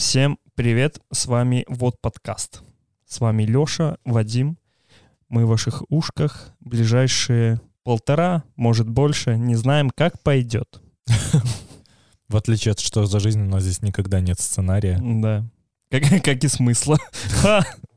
Всем привет, с вами Вот подкаст. С вами Лёша, Вадим. Мы в ваших ушках ближайшие полтора, может больше, не знаем, как пойдет. В отличие от «Что за жизнь» у нас здесь никогда нет сценария. Да. Как, как и смысла.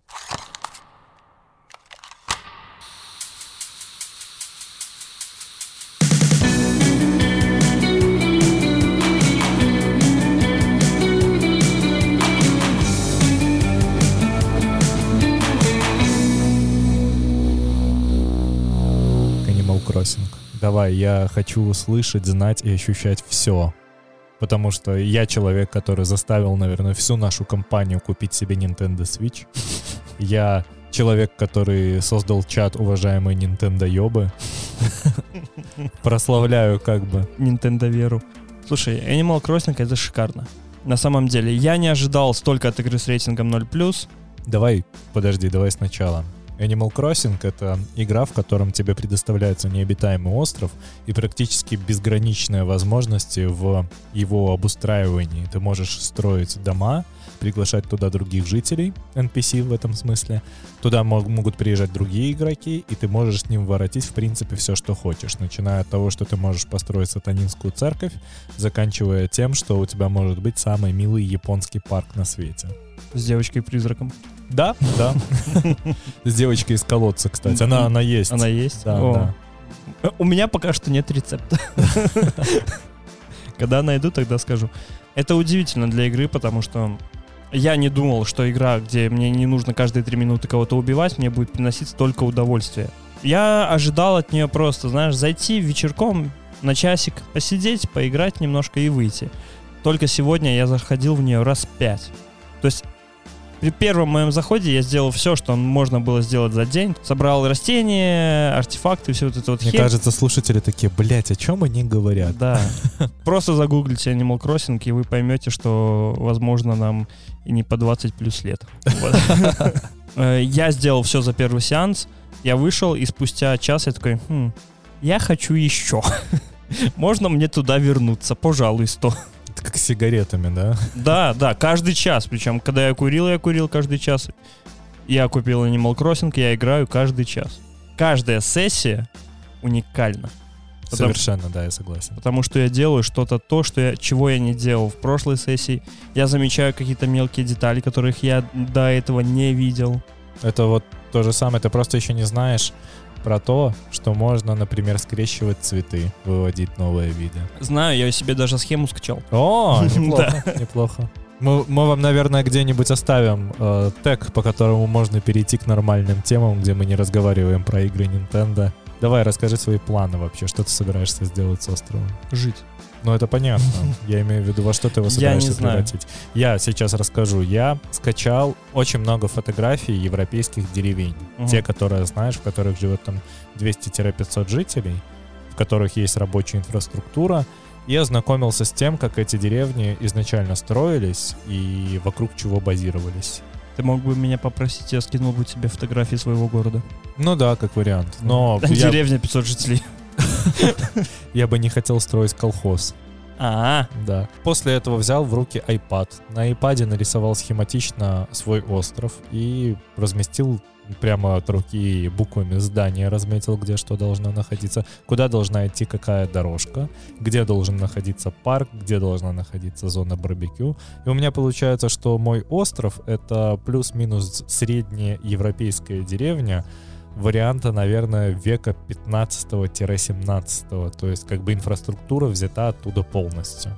Давай, я хочу услышать, знать и ощущать все. Потому что я человек, который заставил, наверное, всю нашу компанию купить себе Nintendo Switch. Я человек, который создал чат уважаемые Nintendo ёбы. Прославляю как бы. Nintendo веру. Слушай, Animal Crossing это шикарно. На самом деле, я не ожидал столько от игры с рейтингом 0+. Давай, подожди, давай сначала. Animal Crossing — это игра, в котором тебе предоставляется необитаемый остров и практически безграничные возможности в его обустраивании. Ты можешь строить дома, приглашать туда других жителей, NPC в этом смысле. Туда мог- могут приезжать другие игроки, и ты можешь с ним воротить, в принципе, все, что хочешь. Начиная от того, что ты можешь построить сатанинскую церковь, заканчивая тем, что у тебя может быть самый милый японский парк на свете. С девочкой-призраком. Да, да. С девочкой из колодца, кстати. Она, она есть. Она есть? Да, да. У меня пока что нет рецепта. Когда найду, тогда скажу. Это удивительно для игры, потому что я не думал, что игра, где мне не нужно каждые три минуты кого-то убивать, мне будет приносить столько удовольствия. Я ожидал от нее просто, знаешь, зайти вечерком на часик, посидеть, поиграть немножко и выйти. Только сегодня я заходил в нее раз пять. То есть при первом моем заходе я сделал все, что можно было сделать за день. Собрал растения, артефакты, все вот это вот Мне херь. кажется, слушатели такие, блять, о чем они говорят? Да. Просто загуглите Animal Crossing, и вы поймете, что, возможно, нам и не по 20 плюс лет. Э, Я сделал все за первый сеанс. Я вышел, и спустя час я такой, «Хм, я хочу еще. Можно мне туда вернуться, пожалуйста. Как с сигаретами, да? Да, да, каждый час. Причем, когда я курил, я курил каждый час. Я купил Animal Crossing, я играю каждый час. Каждая сессия уникальна. Потому- Совершенно, да, я согласен. Потому что я делаю что-то то, что я, чего я не делал в прошлой сессии. Я замечаю какие-то мелкие детали, которых я до этого не видел. Это вот то же самое, ты просто еще не знаешь про то, что можно, например, скрещивать цветы, выводить новые виды. Знаю, я себе даже схему скачал. О, неплохо, неплохо. Мы, мы вам, наверное, где-нибудь оставим э, тег, по которому можно перейти к нормальным темам, где мы не разговариваем про игры Nintendo. Давай, расскажи свои планы вообще, что ты собираешься сделать с островом. Жить. Ну, это понятно. Я имею в виду, во что ты его собираешься превратить. Я сейчас расскажу. Я скачал очень много фотографий европейских деревень. Те, которые, знаешь, в которых живет там 200-500 жителей, в которых есть рабочая инфраструктура. И ознакомился с тем, как эти деревни изначально строились и вокруг чего базировались. Ты мог бы меня попросить, я скинул бы тебе фотографии своего города. Ну да, как вариант. Но я, Деревня 500 жителей. я бы не хотел строить колхоз. А, Да. После этого взял в руки iPad. На iPad нарисовал схематично свой остров и разместил прямо от руки буквами здания, разметил, где что должно находиться, куда должна идти какая дорожка, где должен находиться парк, где должна находиться зона барбекю. И у меня получается, что мой остров — это плюс-минус средняя европейская деревня, варианта, наверное, века 15-17. То есть как бы инфраструктура взята оттуда полностью.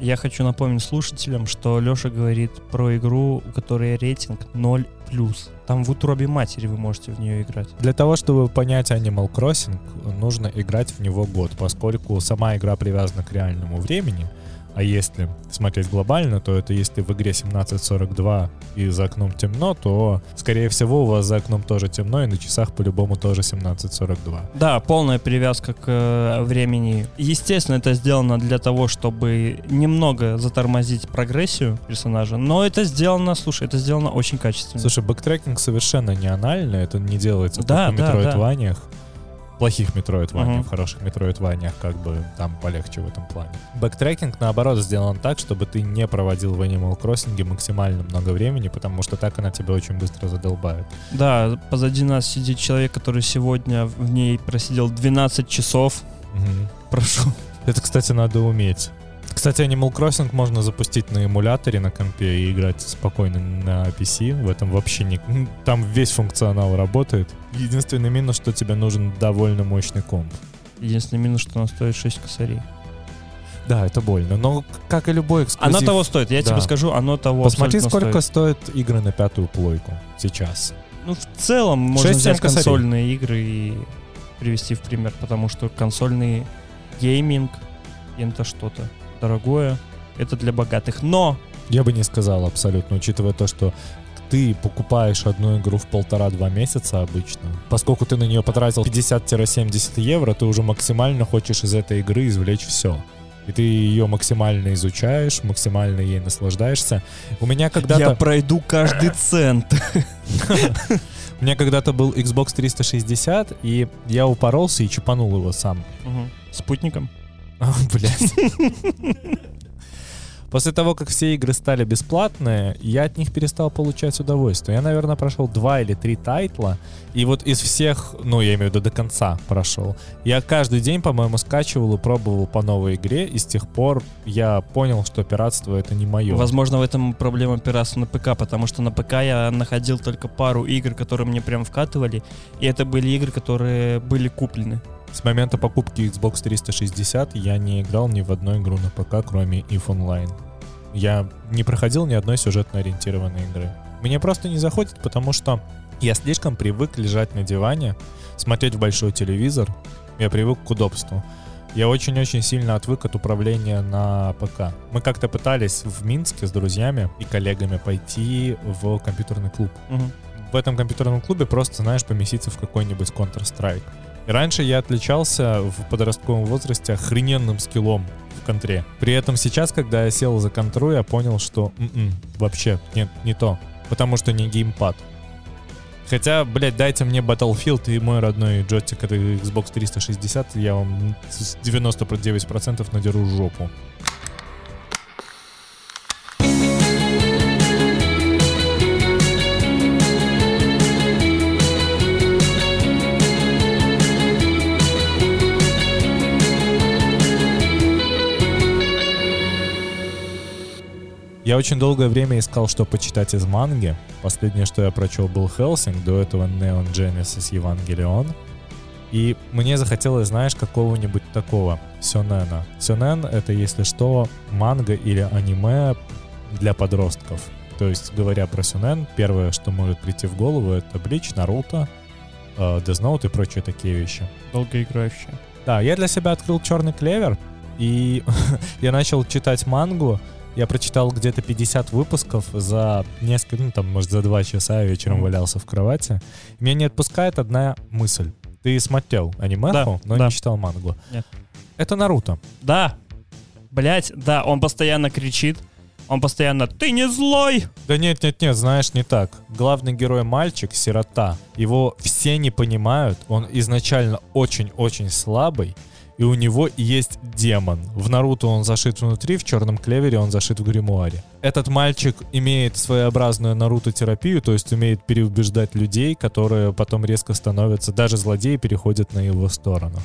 я хочу напомнить слушателям, что Леша говорит про игру, у которой рейтинг 0+. Там в утробе матери вы можете в нее играть. Для того, чтобы понять Animal Crossing, нужно играть в него год, поскольку сама игра привязана к реальному времени, А если смотреть глобально, то это если в игре 17.42 и за окном темно, то, скорее всего, у вас за окном тоже темно, и на часах по-любому тоже 17.42. Да, полная привязка к э, времени. Естественно, это сделано для того, чтобы немного затормозить прогрессию персонажа, но это сделано, слушай, это сделано очень качественно. Слушай, backtracking совершенно не анальный, это не делается Да, как в да, да. Плохих метроидваниях, Мгм. в хороших метроидваниях как бы там полегче в этом плане. Backtracking, наоборот, сделан так, чтобы ты не проводил в Animal Crossing максимально много времени, потому что так она тебя очень быстро задолбает. Да, позади нас сидит человек, который сегодня в ней просидел 12 часов. Мгм. Прошу. Это, кстати, надо уметь. Кстати, Animal Crossing можно запустить на эмуляторе на компе и играть спокойно на PC. В этом вообще не... Там весь функционал работает. Единственный минус, что тебе нужен довольно мощный комп. Единственный минус, что она стоит 6 косарей. Да, это больно. Но как и любой эксклюзив... Оно того стоит, я Да. тебе скажу, оно того Посмотри, сколько стоит. стоят игры на пятую плойку сейчас. Ну, в целом, можно 6-7 взять косарей. консольные игры и привести в пример, потому что консольный гейминг, это что-то дорогое, это для богатых. Но Я бы не сказал абсолютно, учитывая то, что ты покупаешь одну игру в полтора-два месяца обычно. Поскольку ты на нее потратил 50-70 евро, ты уже максимально хочешь из этой игры извлечь все. И ты ее максимально изучаешь, максимально ей наслаждаешься. У меня я когда-то, пройду каждый цент. у меня когда-то был Xbox 360, и я упоролся и чипанул его сам. Спутником. А, Блядь. После того, как все игры стали бесплатные, я от них перестал получать удовольствие. Я, наверное, прошел два или три тайтла, и вот из всех, ну, я имею в виду до конца прошел, я каждый день, по-моему, скачивал и пробовал по новой игре, и с тех пор я понял, что пиратство — это не мое. Возможно, в этом проблема пиратства на ПК, потому что на ПК я находил только пару игр, которые мне прям вкатывали, и это были игры, которые были куплены. С момента покупки Xbox 360 я не играл ни в одну игру на ПК, кроме EVE Online. Я не проходил ни одной сюжетно ориентированной игры. Мне просто не заходит, потому что я слишком привык лежать на диване, смотреть в большой телевизор. Я привык к удобству. Я очень-очень сильно отвык от управления на ПК. Мы как-то пытались в Минске с друзьями и коллегами пойти в компьютерный клуб Мгм. в этом компьютерном клубе просто, знаешь, поместиться в какой-нибудь Counter-Strike. И раньше я отличался в подростковом возрасте охрененным скиллом в контре. При этом сейчас, когда я сел за контру, я понял, что м-м, вообще нет, не то. Потому что не геймпад. Хотя, блядь, дайте мне Battlefield и мой родной джойстик, это Xbox 360, я вам с 99% надеру жопу. Я очень долгое время искал, что почитать из манги. Последнее, что я прочел, был Хелсинг, до этого Neon Genesis Evangelion. И мне захотелось, знаешь, какого-нибудь такого сёнэна. Сёнэн — это, если что, манга или аниме для подростков. То есть, говоря про сюнен, первое, что может прийти в голову, это Блич, Наруто, э, Death Note и прочие такие вещи. Долгоиграющая. Да, я для себя открыл Черный клевер, и я начал читать мангу. Я прочитал где-то 50 выпусков за несколько, ну там, может, за два часа я вечером валялся в кровати. Меня не отпускает одна мысль. Ты смотрел анимеху, Да, но да. не читал мангу. Нет. Это Наруто. Да. Блять, да, он постоянно кричит. Он постоянно «Ты не злой!» Да нет, нет, нет, знаешь, не так. Главный герой мальчик, сирота. Его все не понимают. Он изначально очень-очень слабый. И у него есть демон. В Наруто он зашит внутри, в Черном Клевере он зашит в гримуаре. Этот мальчик имеет своеобразную Наруто-терапию, то есть умеет переубеждать людей, которые потом резко становятся, даже злодеи переходят на его сторону.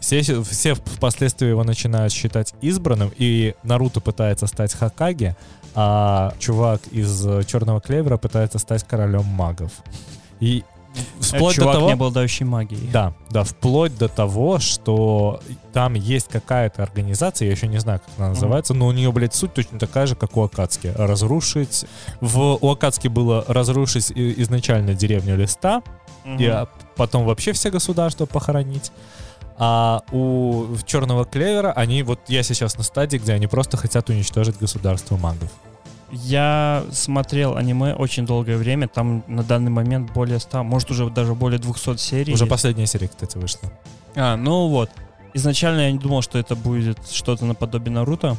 Все, все впоследствии его начинают считать избранным, и Наруто пытается стать Хакаге, а чувак из Черного Клевера пытается стать королем магов. И вплоть Чувак, до того... не обладающий магией. Да, да, вплоть до того, что там есть какая-то организация, я еще не знаю, как она называется, но у нее, блядь, суть точно такая же, как у Акацки. Разрушить... В, у Акацки было разрушить изначально деревню Листа, Мгм. и а, потом вообще все государства похоронить. А у Черного Клевера они, вот я сейчас на стадии, где они просто хотят уничтожить государство магов. Я смотрел аниме очень долгое время. Там на данный момент более 100, может уже даже более 200 серий. Уже последняя серия, кстати, вышла. А, ну вот. Изначально я не думал, что это будет что-то наподобие Наруто.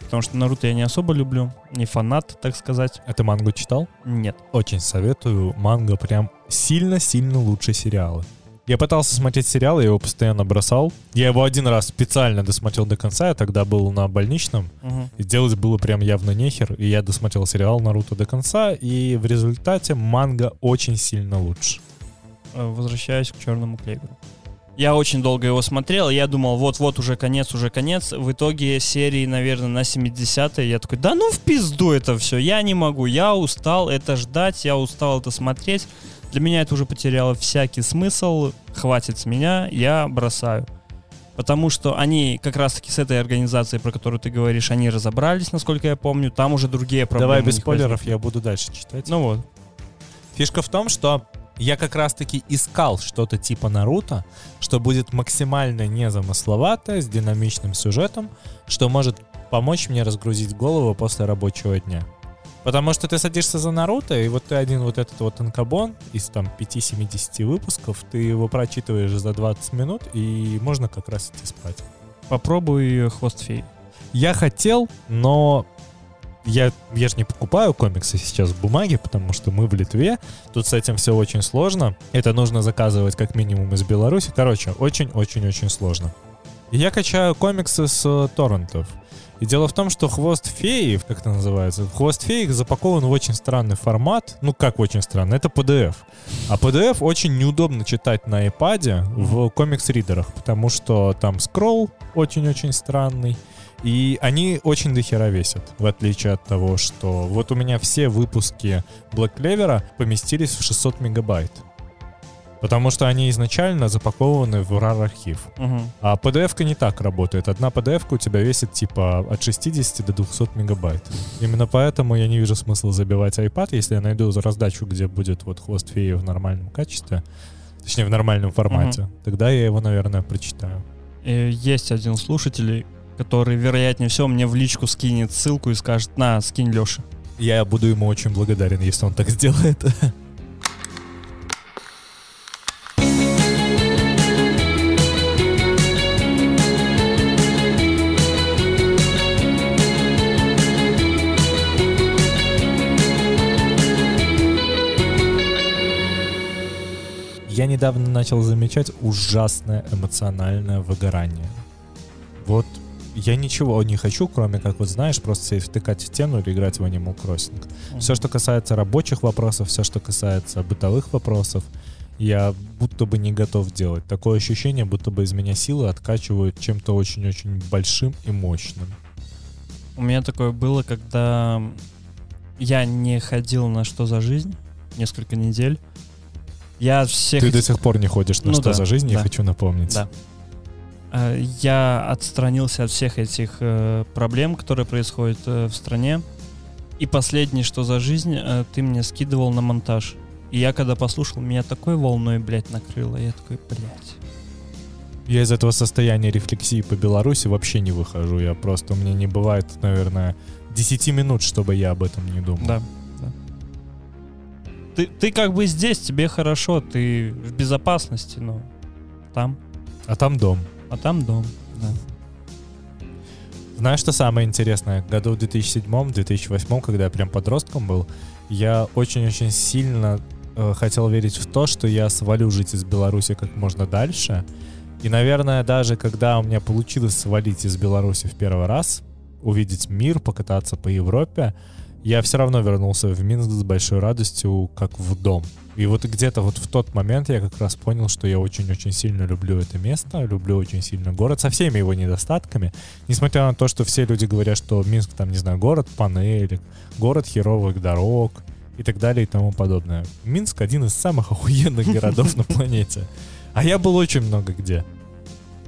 Потому что Наруто я не особо люблю. Не фанат, так сказать. Это мангу читал? Нет. Очень советую. Манга прям сильно-сильно лучше сериала. Я пытался смотреть сериал, я его постоянно бросал. Я его один раз специально досмотрел до конца, я тогда был на больничном. Мгм. И делать было прям явно нехер. И я досмотрел сериал Наруто до конца, и в результате манга очень сильно лучше. Э, Возвращаюсь к черному клеверу. Я очень долго его смотрел, и я думал, вот-вот уже конец, уже конец. В итоге серии, наверное, на 70-е я такой, да ну в пизду это все, я не могу, я устал это ждать, я устал это смотреть. Для меня это уже потеряло всякий смысл, хватит с меня, я бросаю. Потому что они как раз-таки с этой организацией, про которую ты говоришь, они разобрались, насколько я помню, там уже другие проблемы. Давай без спойлеров, возникли. я буду дальше читать. Ну вот. Фишка в том, что я как раз-таки искал что-то типа Наруто, что будет максимально незамысловатое, с динамичным сюжетом, что может помочь мне разгрузить голову после рабочего дня. Потому что ты садишься за Наруто, и вот ты один вот этот вот анкабон из там 5-70 выпусков, ты его прочитываешь за 20 минут, и можно как раз идти спать. Попробуй хвост феи. Я хотел, но я, я же не покупаю комиксы сейчас в бумаге, потому что мы в Литве. Тут с этим все очень сложно. Это нужно заказывать как минимум из Беларуси. Короче, очень-очень-очень сложно. Я качаю комиксы с э, торрентов. И дело в том, что хвост феи, как это называется, хвост феи запакован в очень странный формат. Ну, как очень странно, это PDF. А PDF очень неудобно читать на iPad в комикс-ридерах, потому что там скролл очень-очень странный. И они очень дохера весят, в отличие от того, что вот у меня все выпуски Black Clover поместились в 600 мегабайт. Потому что они изначально запакованы в RAR архив. Мгм. А PDF-ка не так работает. Одна PDF-ка у тебя весит типа от 60 до 200 мегабайт. Именно поэтому я не вижу смысла забивать iPad, если я найду раздачу, где будет вот хвост феи в нормальном качестве, точнее в нормальном формате, тогда я его, наверное, прочитаю. Э, Есть один слушатель, который, вероятнее всего, мне в личку скинет ссылку и скажет, на, скинь Леша. Я буду ему очень благодарен, если он так сделает. Я недавно начал замечать ужасное эмоциональное выгорание. Вот я ничего не хочу, кроме как, вот знаешь, просто себе втыкать в стену или играть в Animal Crossing. Все, что касается рабочих вопросов, все, что касается бытовых вопросов, я будто бы не готов делать. Такое ощущение, будто бы из меня силы откачивают чем-то очень-очень большим и мощным. У меня такое было, когда я не ходил на «Что за жизнь» несколько недель. Я всех... Ты до сих пор не ходишь на Ну что да, за жизнь, я да. хочу напомнить. Да. Э, Я отстранился от всех этих э, проблем, которые происходят э, в стране. И последнее, что за жизнь, ты мне скидывал на монтаж. И я когда послушал, меня такой волной, блядь, накрыло. Я такой, блядь. Я из этого состояния рефлексии по Беларуси вообще не выхожу. Я просто, у меня не бывает, наверное, 10 минут, чтобы я об этом не думал. Да. Ты, ты как бы здесь, тебе хорошо, ты в безопасности, но там, А там дом. а там дом. Да. Знаешь, что самое интересное? Году в 2007-2008, когда я прям подростком был, я очень-очень сильно э, хотел верить в то, что я свалю жить из Беларуси как можно дальше. И, наверное, даже когда у меня получилось свалить из Беларуси в первый раз, увидеть мир, покататься по Европе, я все равно вернулся в Минск с большой радостью, как в дом. И вот где-то вот в тот момент я как раз понял, что я очень-очень сильно люблю это место, люблю очень сильно город со всеми его недостатками. Несмотря на то, что все люди говорят, что Минск там, не знаю, город панелек, город херовых дорог и так далее и тому подобное. Минск один из самых охуенных городов на планете. А я был очень много где.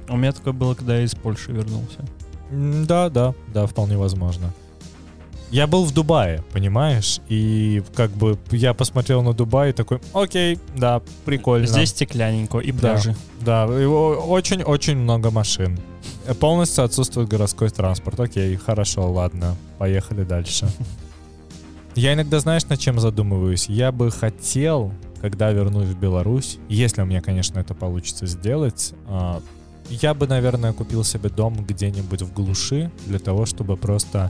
У меня такое было, когда я из Польши вернулся. Да, да, да, вполне возможно. Я был в Дубае, понимаешь? И как бы я посмотрел на Дубай и такой, окей, да, прикольно. Здесь стекляненько и Да. пляжи. Да, его очень-очень много машин. Э, Полностью отсутствует городской транспорт. Окей, хорошо, ладно, поехали дальше. Я иногда, знаешь, над чем задумываюсь? Я бы хотел, когда вернусь в Беларусь, если у меня, конечно, это получится сделать, а, я бы, наверное, купил себе дом где-нибудь в глуши для того, чтобы просто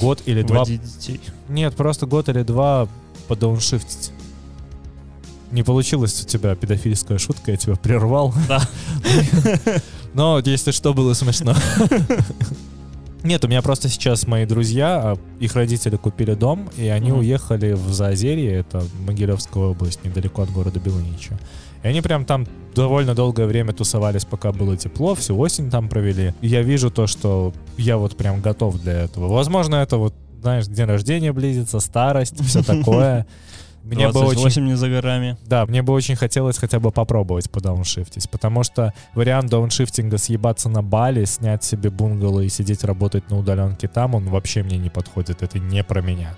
год или два... Детей. Нет, просто год или два подауншифтить. Не получилось у тебя педофильская шутка, я тебя прервал. Да. Но, если что, было смешно. Нет, у меня просто сейчас мои друзья, а, их родители купили дом, и они уехали в Заозерье, это Могилевская область, недалеко от города Белынича. И они прям там довольно долгое время тусовались, пока было тепло, всю осень там провели. И я вижу то, что я вот прям готов для этого. Возможно, это вот, знаешь, день рождения близится, старость, все такое. Мне бы очень 28 не за горами. да, мне бы очень хотелось хотя бы попробовать подауншифтить, потому что вариант дауншифтинга съебаться на Бали, снять себе бунгало и сидеть работать на удаленке там, он вообще мне не подходит, это не про меня.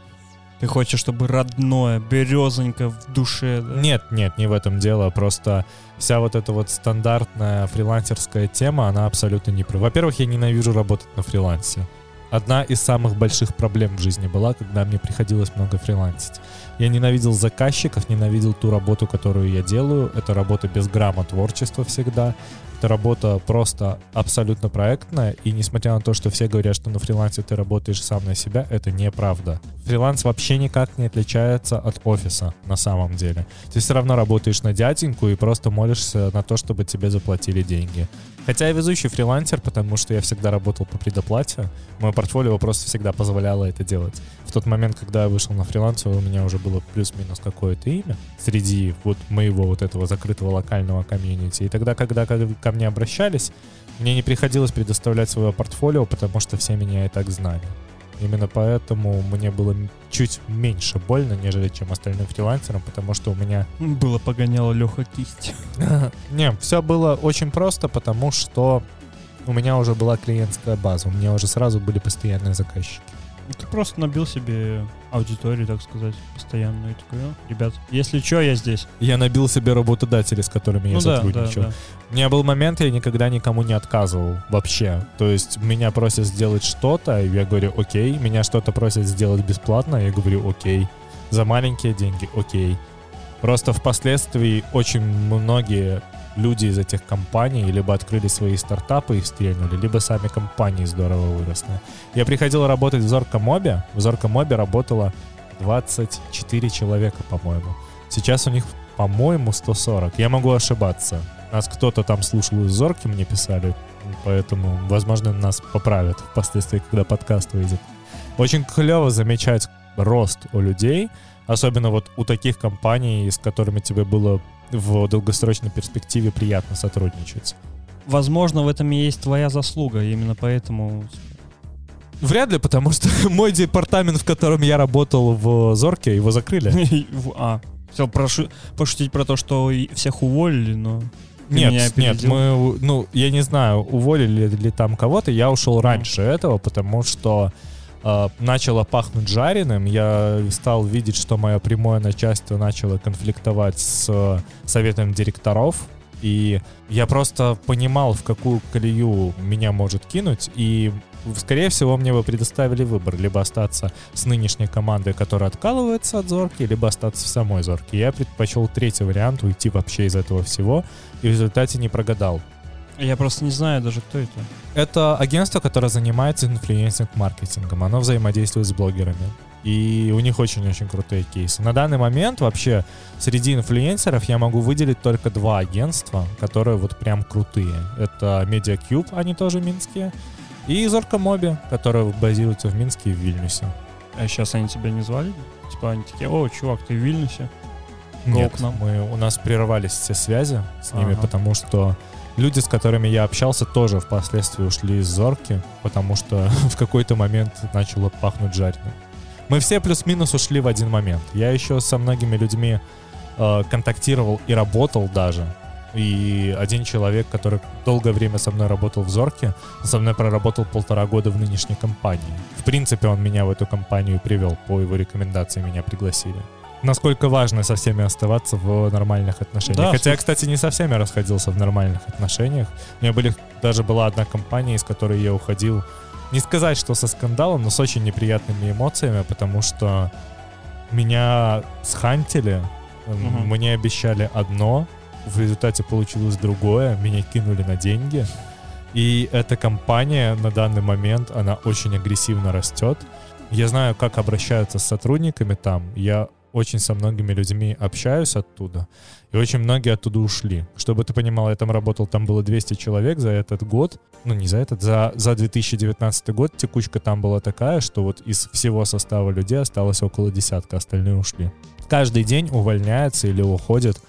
Ты хочешь, чтобы родное, березонька в душе, да? Нет, нет, не в этом дело, просто вся вот эта вот стандартная фрилансерская тема, она абсолютно не. Во-первых, я ненавижу работать на фрилансе. Одна из самых больших проблем в жизни была, когда мне приходилось много фрилансить. Я ненавидел заказчиков, ненавидел ту работу, которую я делаю. Это работа без грамма творчества всегда. Это работа просто абсолютно проектная. И несмотря на то, что все говорят, что на фрилансе ты работаешь сам на себя, это неправда. Фриланс вообще никак не отличается от офиса на самом деле. Ты все равно работаешь на дяденьку и просто молишься на то, чтобы тебе заплатили деньги. Хотя я везучий фрилансер, потому что я всегда работал по предоплате. Мое портфолио просто всегда позволяло это делать. В тот момент, когда я вышел на фриланс, у меня уже было плюс-минус какое-то имя среди вот моего вот этого закрытого локального комьюнити. И тогда, когда ко ко мне обращались, мне не приходилось предоставлять свое портфолио, потому что все меня и так знали. Именно поэтому мне было чуть меньше больно, нежели чем остальным фрилансерам, потому что у меня Было погоняло Леха кисть. не, все было очень просто, потому что у меня уже была клиентская база, у меня уже сразу были постоянные заказчики. Ты просто набил себе аудиторию, так сказать, постоянную. И такой, «О, ребят, если что, я здесь. Я набил себе работодателей, с которыми я ну да, да, сотрудничал. да. У меня был момент, я никогда никому не отказывал вообще. То есть меня просят сделать что-то, и я говорю, окей. Меня что-то просят сделать бесплатно, я говорю, окей. За маленькие деньги, окей. Просто впоследствии очень многие люди из этих компаний либо открыли свои стартапы и стрельнули, либо сами компании здорово выросли. Я приходил работать в Зоркомобе. В Зоркомобе работало 24 человека, по-моему. Сейчас у них, по-моему, 140. Я могу ошибаться. Нас кто-то там слушал из Зорки, мне писали. Поэтому, возможно, нас поправят впоследствии, когда подкаст выйдет. Очень клево замечать рост у людей, особенно вот у таких компаний, с которыми тебе было в долгосрочной перспективе приятно сотрудничать. Возможно, в этом и есть твоя заслуга. Именно поэтому... Вряд ли, потому что мой департамент, в котором я работал в Зорке, его закрыли. А, хотел прошу- пошутить про то, что всех уволили, но... Нет, нет, мы, ну, я не знаю, уволили ли там кого-то, я ушел раньше этого, потому что начало пахнуть жареным, я стал видеть, что мое прямое начальство начало конфликтовать с э, советом директоров, и я просто понимал, в какую колею меня может кинуть, и скорее всего мне бы предоставили выбор, либо остаться с нынешней командой, которая откалывается от Зорки, либо остаться в самой Зорке. Я предпочел третий вариант, уйти вообще из этого всего, и в результате не прогадал. Я просто не знаю даже, кто это. Это агентство, которое занимается инфлюенсинг-маркетингом. Оно взаимодействует с блогерами. И у них очень-очень крутые кейсы. На данный момент вообще среди инфлюенсеров я могу выделить только два агентства, которые вот прям крутые. Это MediaCube, они тоже минские, и Zorka.Mobi, которые базируются в Минске и в Вильнюсе. А сейчас они тебя не звали? Типа они такие, о, чувак, ты в Вильнюсе? Go Нет, к нам. мы, у нас прерывались все связи с ними, Ага. потому что люди, с которыми я общался, тоже впоследствии ушли из Зорки, потому что в какой-то момент начало пахнуть жареным. Мы все плюс-минус ушли в один момент. Я еще со многими людьми э, контактировал и работал даже. И один человек, который долгое время со мной работал в Зорке, со мной проработал полтора года в нынешней компании. В принципе, он меня в эту компанию привел, по его рекомендации меня пригласили. Насколько важно со всеми оставаться в нормальных отношениях. Да, Хотя я, кстати, не со всеми расходился в нормальных отношениях. У меня были, даже была одна компания, из которой я уходил, не сказать, что со скандалом, но с очень неприятными эмоциями, потому что меня схантили, Мгм. мне обещали одно, в результате получилось другое, меня кинули на деньги. И эта компания на данный момент, она очень агрессивно растет. Я знаю, как обращаются с сотрудниками там. Я очень со многими людьми общаюсь оттуда, и очень многие оттуда ушли. Чтобы ты понимал, я там работал, там было 200 человек за этот год, ну не за этот, за, за 2019 год текучка там была такая, что вот из всего состава людей осталось около десятка, остальные ушли. Каждый день увольняется или уходит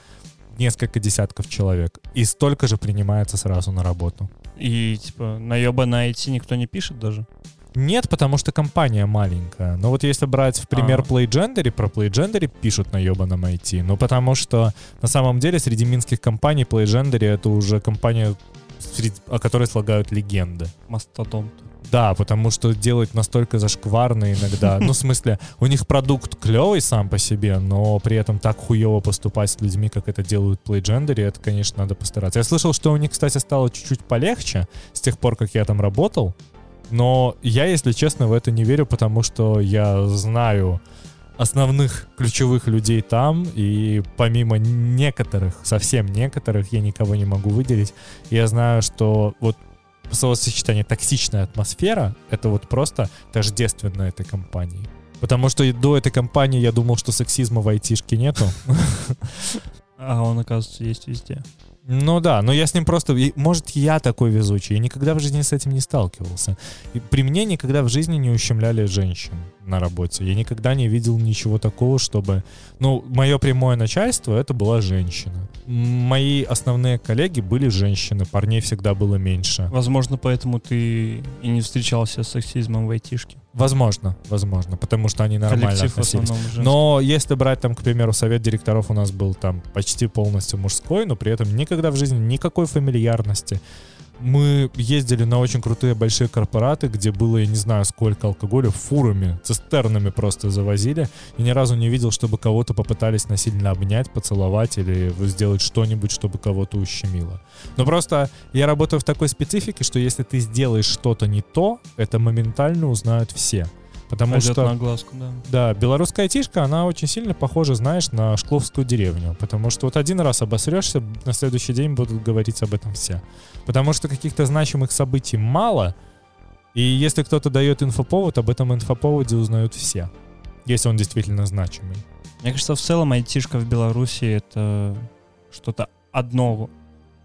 несколько десятков человек, и столько же принимается сразу на работу. И, типа, наеба на IT никто не пишет даже? Нет, потому что компания маленькая. Но вот если брать в пример А. PlayGendery, про PlayGendery пишут на ебаном IT. Ну, потому что на самом деле среди минских компаний PlayGendery это уже компания, о которой слагают легенды. Мастодонт. Да, потому что делать настолько зашкварно иногда. Ну, в смысле, у них продукт клевый сам по себе, но при этом так хуево поступать с людьми, как это делают PlayGendery, это, конечно, надо постараться. Я слышал, что у них, кстати, стало чуть-чуть полегче с тех пор, как я там работал. Но я, если честно, в это не верю, потому что я знаю основных ключевых людей там, и помимо некоторых, совсем некоторых, я никого не могу выделить, я знаю, что вот словосочетание «токсичная атмосфера» — это вот просто тождественно этой компании. Потому что до этой компании я думал, что сексизма в айтишке нету. А он, оказывается, есть везде. Ну да, но я с ним просто... Может, я такой везучий. Я никогда в жизни с этим не сталкивался. И при мне никогда в жизни не ущемляли женщин на работе. Я никогда не видел ничего такого, чтобы... Ну, мое прямое начальство — это была женщина. Мои основные коллеги были женщины, парней всегда было меньше. Возможно, поэтому ты и не встречался с сексизмом в айтишке. Возможно, возможно, потому что они нормально Коллектив относились. Но если брать там, к примеру, совет директоров у нас был там почти полностью мужской, но при этом никогда в жизни никакой фамильярности. Мы ездили на очень крутые большие корпораты, где было, я не знаю, сколько алкоголя, фурами, цистернами просто завозили. И ни разу не видел, чтобы кого-то попытались насильно обнять, поцеловать или сделать что-нибудь, чтобы кого-то ущемило. Но просто я работаю в такой специфике, что если ты сделаешь что-то не то, это моментально узнают все. Потому Пойдет что... на глазку, да. Да, белорусская айтишка, она очень сильно похожа, знаешь, на шкловскую деревню. Потому что вот один раз обосрешься, на следующий день будут говорить об этом все. Потому что каких-то значимых событий мало, и если кто-то дает инфоповод, об этом инфоповоде узнают все. Если он действительно значимый. Мне кажется, в целом айтишка в Беларуси это что-то одно.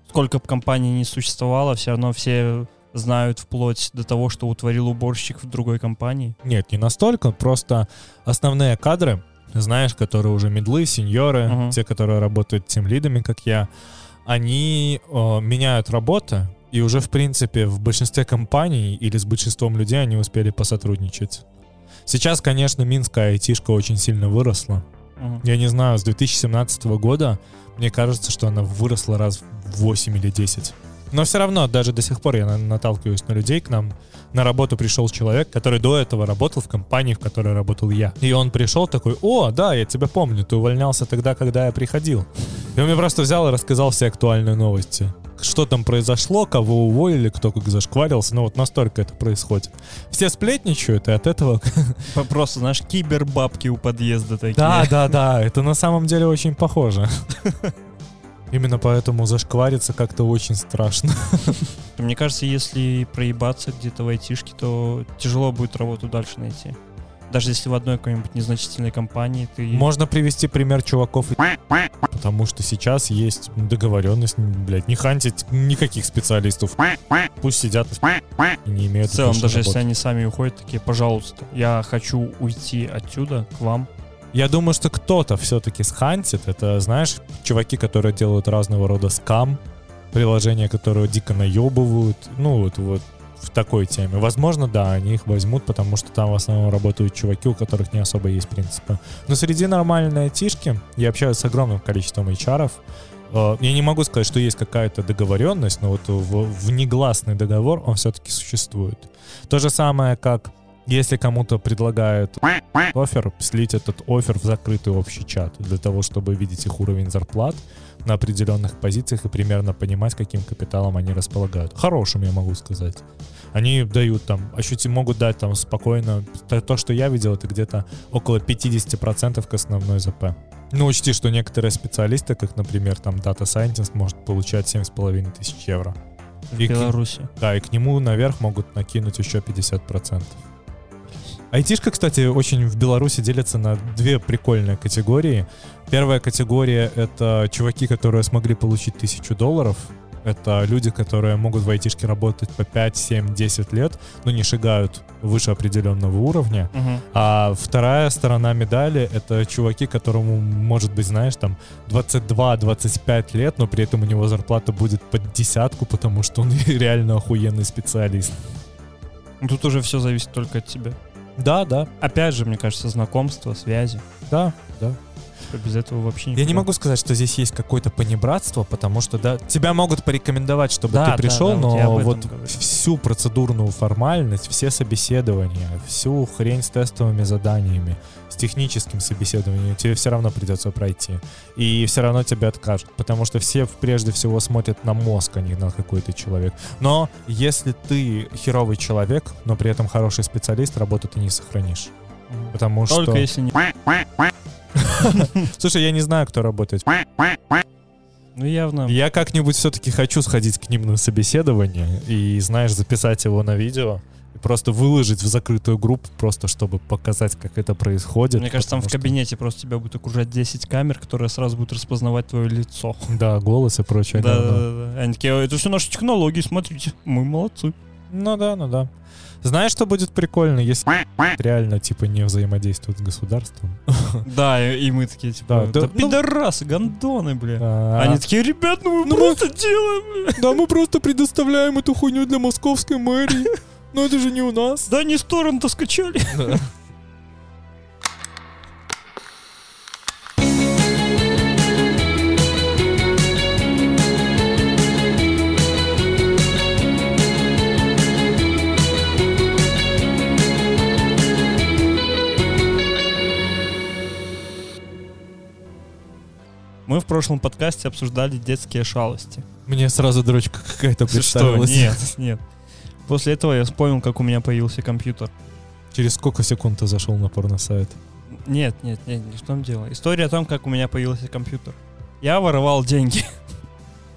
Сколько бы компаний не существовало, все равно все знают вплоть до того, что утворил уборщик в другой компании. Нет, не настолько, просто основные кадры, знаешь, которые уже медлы, сеньоры, Мгм. те, которые работают тем лидами, как я, они э, меняют работы, и уже, в принципе, в большинстве компаний или с большинством людей они успели посотрудничать. Сейчас, конечно, минская айтишка очень сильно выросла. Мгм. Я не знаю, с 2017 года, мне кажется, что она выросла раз в 8 или 10. Но все равно, даже до сих пор я на- наталкиваюсь на людей. К нам на работу пришел человек, который до этого работал в компании, в которой работал я. И он пришел такой, о, да, я тебя помню, ты увольнялся тогда, когда я приходил. И он мне просто взял и рассказал все актуальные новости. Что там произошло, кого уволили, кто как зашкварился. Ну вот настолько это происходит. Все сплетничают, и от этого Просто, знаешь, кибербабки у подъезда такие. да, да, да, это на самом деле очень похоже. Именно поэтому зашквариться как-то очень страшно. Мне кажется, если проебаться где-то в айтишке, то тяжело будет работу дальше найти. Даже если в одной какой-нибудь незначительной компании ты... Можно привести пример чуваков, потому что сейчас есть договоренность, блядь, не хантить никаких специалистов. Пусть сидят и не имеют В целом, даже если работы. они сами уходят, такие, пожалуйста, я хочу уйти отсюда к вам. Я думаю, что кто-то все-таки схантит. Это, знаешь, чуваки, которые делают разного рода скам, приложения, которые дико наебывают. Ну, вот, вот в такой теме. Возможно, да, они их возьмут, потому что там в основном работают чуваки, у которых не особо есть принципы. Но среди нормальной айтишки я общаюсь с огромным количеством HR. Э, Я не могу сказать, что есть какая-то договоренность, но вот в, внегласный договор, он все-таки существует. То же самое, как если кому-то предлагают офер, слить этот офер в закрытый общий чат для того, чтобы видеть их уровень зарплат на определенных позициях и примерно понимать, каким капиталом они располагают. Хорошим, я могу сказать. Они дают там, ощутим, могут дать там спокойно. То, то, что я видел, это где-то около 50% к основной ЗП. Ну, учти, что некоторые специалисты, как, например, там Data Scientist, может получать 7,5 тысяч евро. В И к- Беларуси. Да, и к нему наверх могут накинуть еще 50%. Айтишка, кстати, очень в Беларуси делится на две прикольные категории. Первая категория — это чуваки, которые смогли получить тысячу долларов. Это люди, которые могут в айтишке работать по 5, 7, 10 лет, но не шагают выше определенного уровня. Мгм. А вторая сторона медали — это чуваки, которому, может быть, знаешь, там 22-25 лет, но при этом у него зарплата будет под десятку, потому что он реально охуенный специалист. Ну, Тут уже все зависит только от тебя. Да, да, Опять же, мне кажется, знакомство, связи. да, да. Без этого вообще Я не никуда. могу сказать, что здесь есть какое-то понебратство, потому что да, тебя могут порекомендовать, чтобы Да, ты да, пришел, да, вот об но вот говорю. всю процедурную формальность, все собеседования, всю хрень с тестовыми заданиями, с техническим собеседованием тебе все равно придется пройти. И все равно тебя откажут, потому что все прежде всего смотрят на мозг, а не на какой то человек. Но если ты херовый человек, но при этом хороший специалист, работу ты не сохранишь. Потому Только что... если не... Слушай, я не знаю, кто работает Ну, явно. Я как-нибудь все-таки хочу сходить к ним на собеседование и, знаешь, записать его на видео и просто выложить в закрытую группу, просто чтобы показать, как это происходит. Мне кажется, там в что- кабинете просто тебя будет окружать 10 камер, которые сразу будут распознавать твое лицо. Да, голос и прочее. Да, да, да. Они такие, «А, это все наши технологии, смотрите, мы молодцы. Ну да, ну да. Знаешь, что будет прикольно, если реально, типа, не взаимодействуют с государством? Да, и, и мы такие, типа, Да, да, да, ну- пидорасы, гондоны, бля. А, Они такие, ребят, ну мы Ну мы- просто делаем. бля». Да, мы просто предоставляем эту хуйню для московской мэрии. Но это же не у нас. Да, не с торрента скачали. Мы в прошлом подкасте обсуждали детские шалости. Мне сразу дрочка какая-то Что? представилась. Нет, нет. После этого я вспомнил, как у меня появился компьютер. Через сколько секунд ты зашел на порносайт? Нет, нет, нет, не в том дело. История о том, как у меня появился компьютер. Я воровал деньги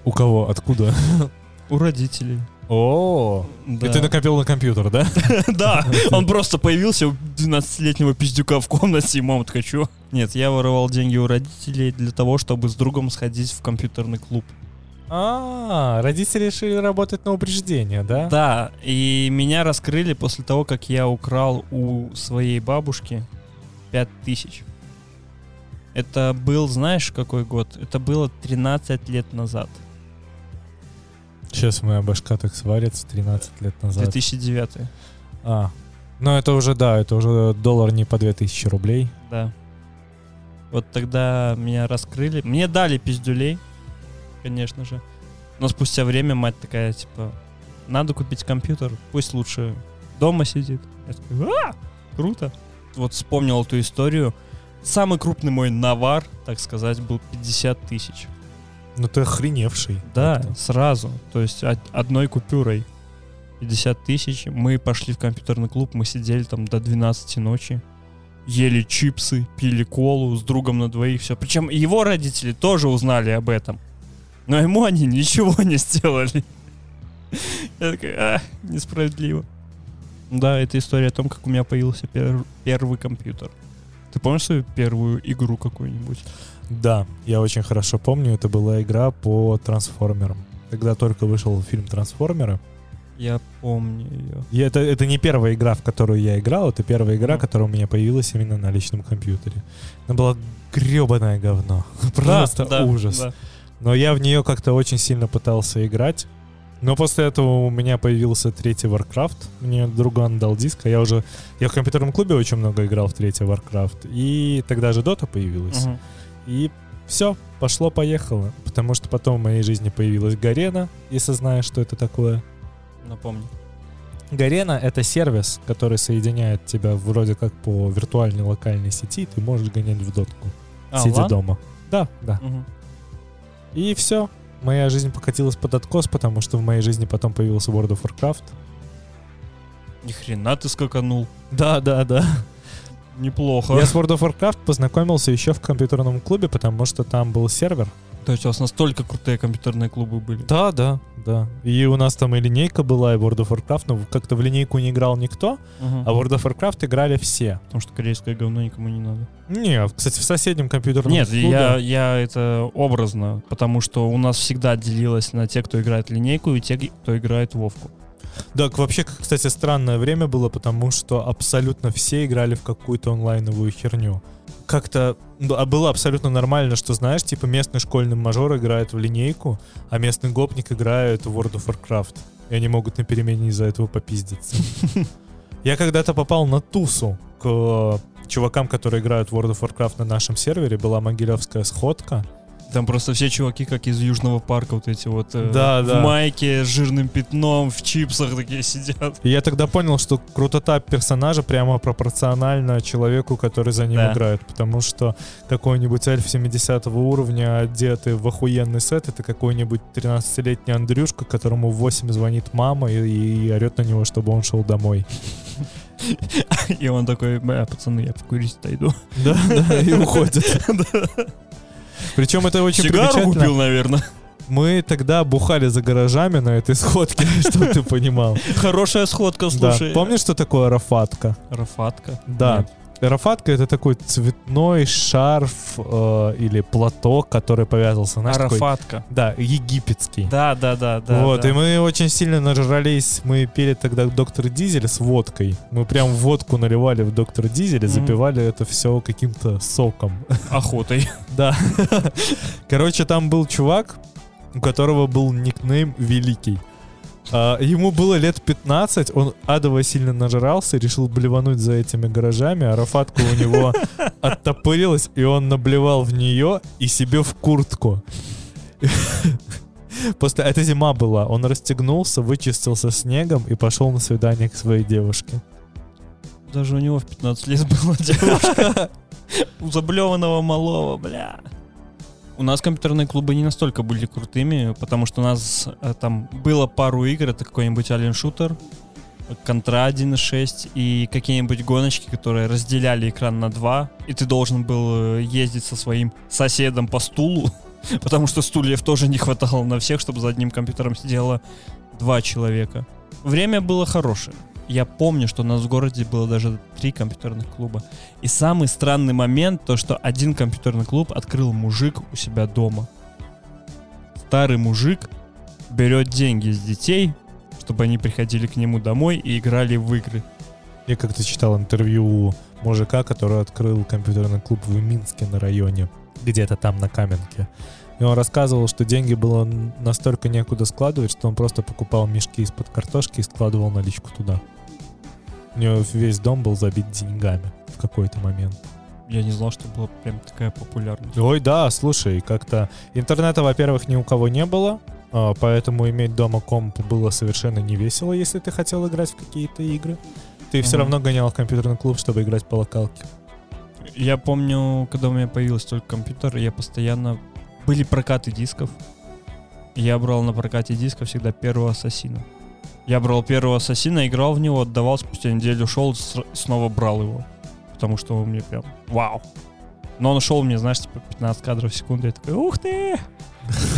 У кого? Откуда? у родителей. О, Да. и ты накопил на компьютер, да? Да, он просто появился у 12-летнего пиздюка в комнате, и мама чё? Нет, я воровал деньги у родителей для того, чтобы с другом сходить в компьютерный клуб. А, родители решили работать на упреждение, да? Да, и меня раскрыли после того, как я украл у своей бабушки 5000. Это был, знаешь, какой год? Это было 13 лет назад. Сейчас моя башка так сварится 13 лет назад. 2009. А, ну это уже, да, это уже доллар не по 2000 рублей. Да. Вот тогда меня раскрыли. Мне дали пиздюлей, конечно же. Но спустя время мать такая, типа, надо купить компьютер, пусть лучше дома сидит. Я такой, а, круто. Вот вспомнил эту историю. Самый крупный мой навар, так сказать, был 50 тысяч. Ну ты охреневший. Да, Это- сразу. То есть од- одной купюрой 50 тысяч. Мы пошли в компьютерный клуб, мы сидели там до 12 ночи. Ели чипсы, пили колу с другом на двоих, все. Причем его родители тоже узнали об этом. Но ему они ничего не сделали. Я такой, а, несправедливо. Да, это история о том, как у меня появился пер- первый компьютер. Ты помнишь свою первую игру какую-нибудь? Да, я очень хорошо помню, это была игра по трансформерам. Когда только вышел фильм «Трансформеры», Я помню ее. и это, это не первая игра, в которую я играл, это первая игра, Ну. которая у меня появилась именно на личном компьютере. Она была гребаное говно. Просто Да, да, ужас. да. Но я в нее как-то очень сильно пытался играть. Но после этого у меня появился третий Warcraft. Мне друган дал диск, а я уже... Я в компьютерном клубе очень много играл в третий Warcraft. И тогда же Dota появилась. Мгм. И все, пошло-поехало. Потому что потом в моей жизни появилась Гарена, если знаешь, что это такое. Напомню. Гарена — это сервис, который соединяет тебя вроде как по виртуальной локальной сети, и ты можешь гонять в дотку, А, сидя лан? дома. Да, да. Мгм. И все. Моя жизнь покатилась под откос, потому что в моей жизни потом появился World of Warcraft. Ни хрена ты скаканул. Да, да, да. Неплохо. Я с World of Warcraft познакомился еще в компьютерном клубе, потому что там был сервер, То есть у вас настолько крутые компьютерные клубы были? Да, да, да. И у нас там и линейка была, и World of Warcraft, но как-то в линейку не играл никто, Мгм. а в World of Warcraft играли все. Потому что корейское говно никому не надо. Не, кстати, в соседнем компьютерном Нет, клубе- я, я это образно, потому что у нас всегда делилось на те, кто играет в линейку, и те, кто играет в Вовку. Да, вообще, кстати, странное время было, потому что абсолютно все играли в какую-то онлайновую херню. Как-то ну, а было абсолютно нормально, что, знаешь, типа местный школьный мажор играет в линейку, а местный гопник играет в World of Warcraft. И они могут на перемене из-за этого попиздиться. Я когда-то попал на тусу к чувакам, которые играют в World of Warcraft на нашем сервере. Была могилевская сходка. Там просто все чуваки, как из Южного парка, вот эти вот э, Да, в да. майке с жирным пятном, в чипсах такие сидят. И я тогда понял, что крутота персонажа прямо пропорциональна человеку, который за ним Да. играет. Потому что какой-нибудь эльф 70 уровня, одетый в охуенный сет, это какой-нибудь 13-летний Андрюшка, которому в 8 звонит мама и, и орет на него, чтобы он шел домой. И он такой, бля, пацаны, я покурить отойду. Да, да, и уходит. Причем это очень Сигару купил, наверное. Мы тогда бухали за гаражами на этой сходке, чтобы ты понимал. Хорошая сходка, Да. слушай. Помнишь, что такое арафатка? Рафатка? Да. Нет. Арафатка это такой цветной шарф э, или платок, который повязался, знаешь, такой- Арафатка. да, египетский. Да, да, да, да. вот, да. и мы очень сильно нажрались. Мы пили тогда доктор Дизель с водкой. Мы прям водку наливали в доктор Дизель и Мгм. запивали это все каким-то соком. Охотой. Да. Короче, там был чувак, у которого был никнейм Великий. А, ему было лет 15, он адово сильно нажрался, решил блевануть за этими гаражами, а рафатка у него оттопырилась, и он наблевал в нее и себе в куртку. После это зима была, он расстегнулся, вычистился снегом и пошел на свидание к своей девушке. Даже у него в 15 лет была девушка. У заблеванного малого, бля. У нас компьютерные клубы не настолько были крутыми, потому что у нас э, там было пару игр, это какой-нибудь Alien Shooter, Contra 1.6 и какие-нибудь гоночки, которые разделяли экран на два, и ты должен был э, ездить со своим соседом по стулу, потому что стульев тоже не хватало на всех, чтобы за одним компьютером сидело два человека. Время было хорошее. Я помню, что у нас в городе было даже три компьютерных клуба. И самый странный момент, то что один компьютерный клуб открыл мужик у себя дома. Старый мужик берет деньги с детей, чтобы они приходили к нему домой и играли в игры. Я как-то читал интервью мужика, который открыл компьютерный клуб в Минске на районе, где-то там на Каменке. И он рассказывал, что деньги было настолько некуда складывать, что он просто покупал мешки из-под картошки и складывал наличку туда. У него весь дом был забит деньгами в какой-то момент. Я не знал, что была прям такая популярность. Ой, да, слушай, как-то интернета, во-первых, ни у кого не было, а, поэтому иметь дома комп было совершенно не весело, если ты хотел играть в какие-то игры. Ты все Мгм. равно гонял в компьютерный клуб, чтобы играть по локалке. Я помню, когда у меня появился только компьютер, я постоянно... Были прокаты дисков. Я брал на прокате дисков всегда первого ассасина. Я брал первого ассасина, играл в него, отдавал, спустя неделю шел, снова брал его. Потому что он мне прям вау. Но он шел мне, знаешь, типа 15 кадров в секунду. Я такой, ух ты!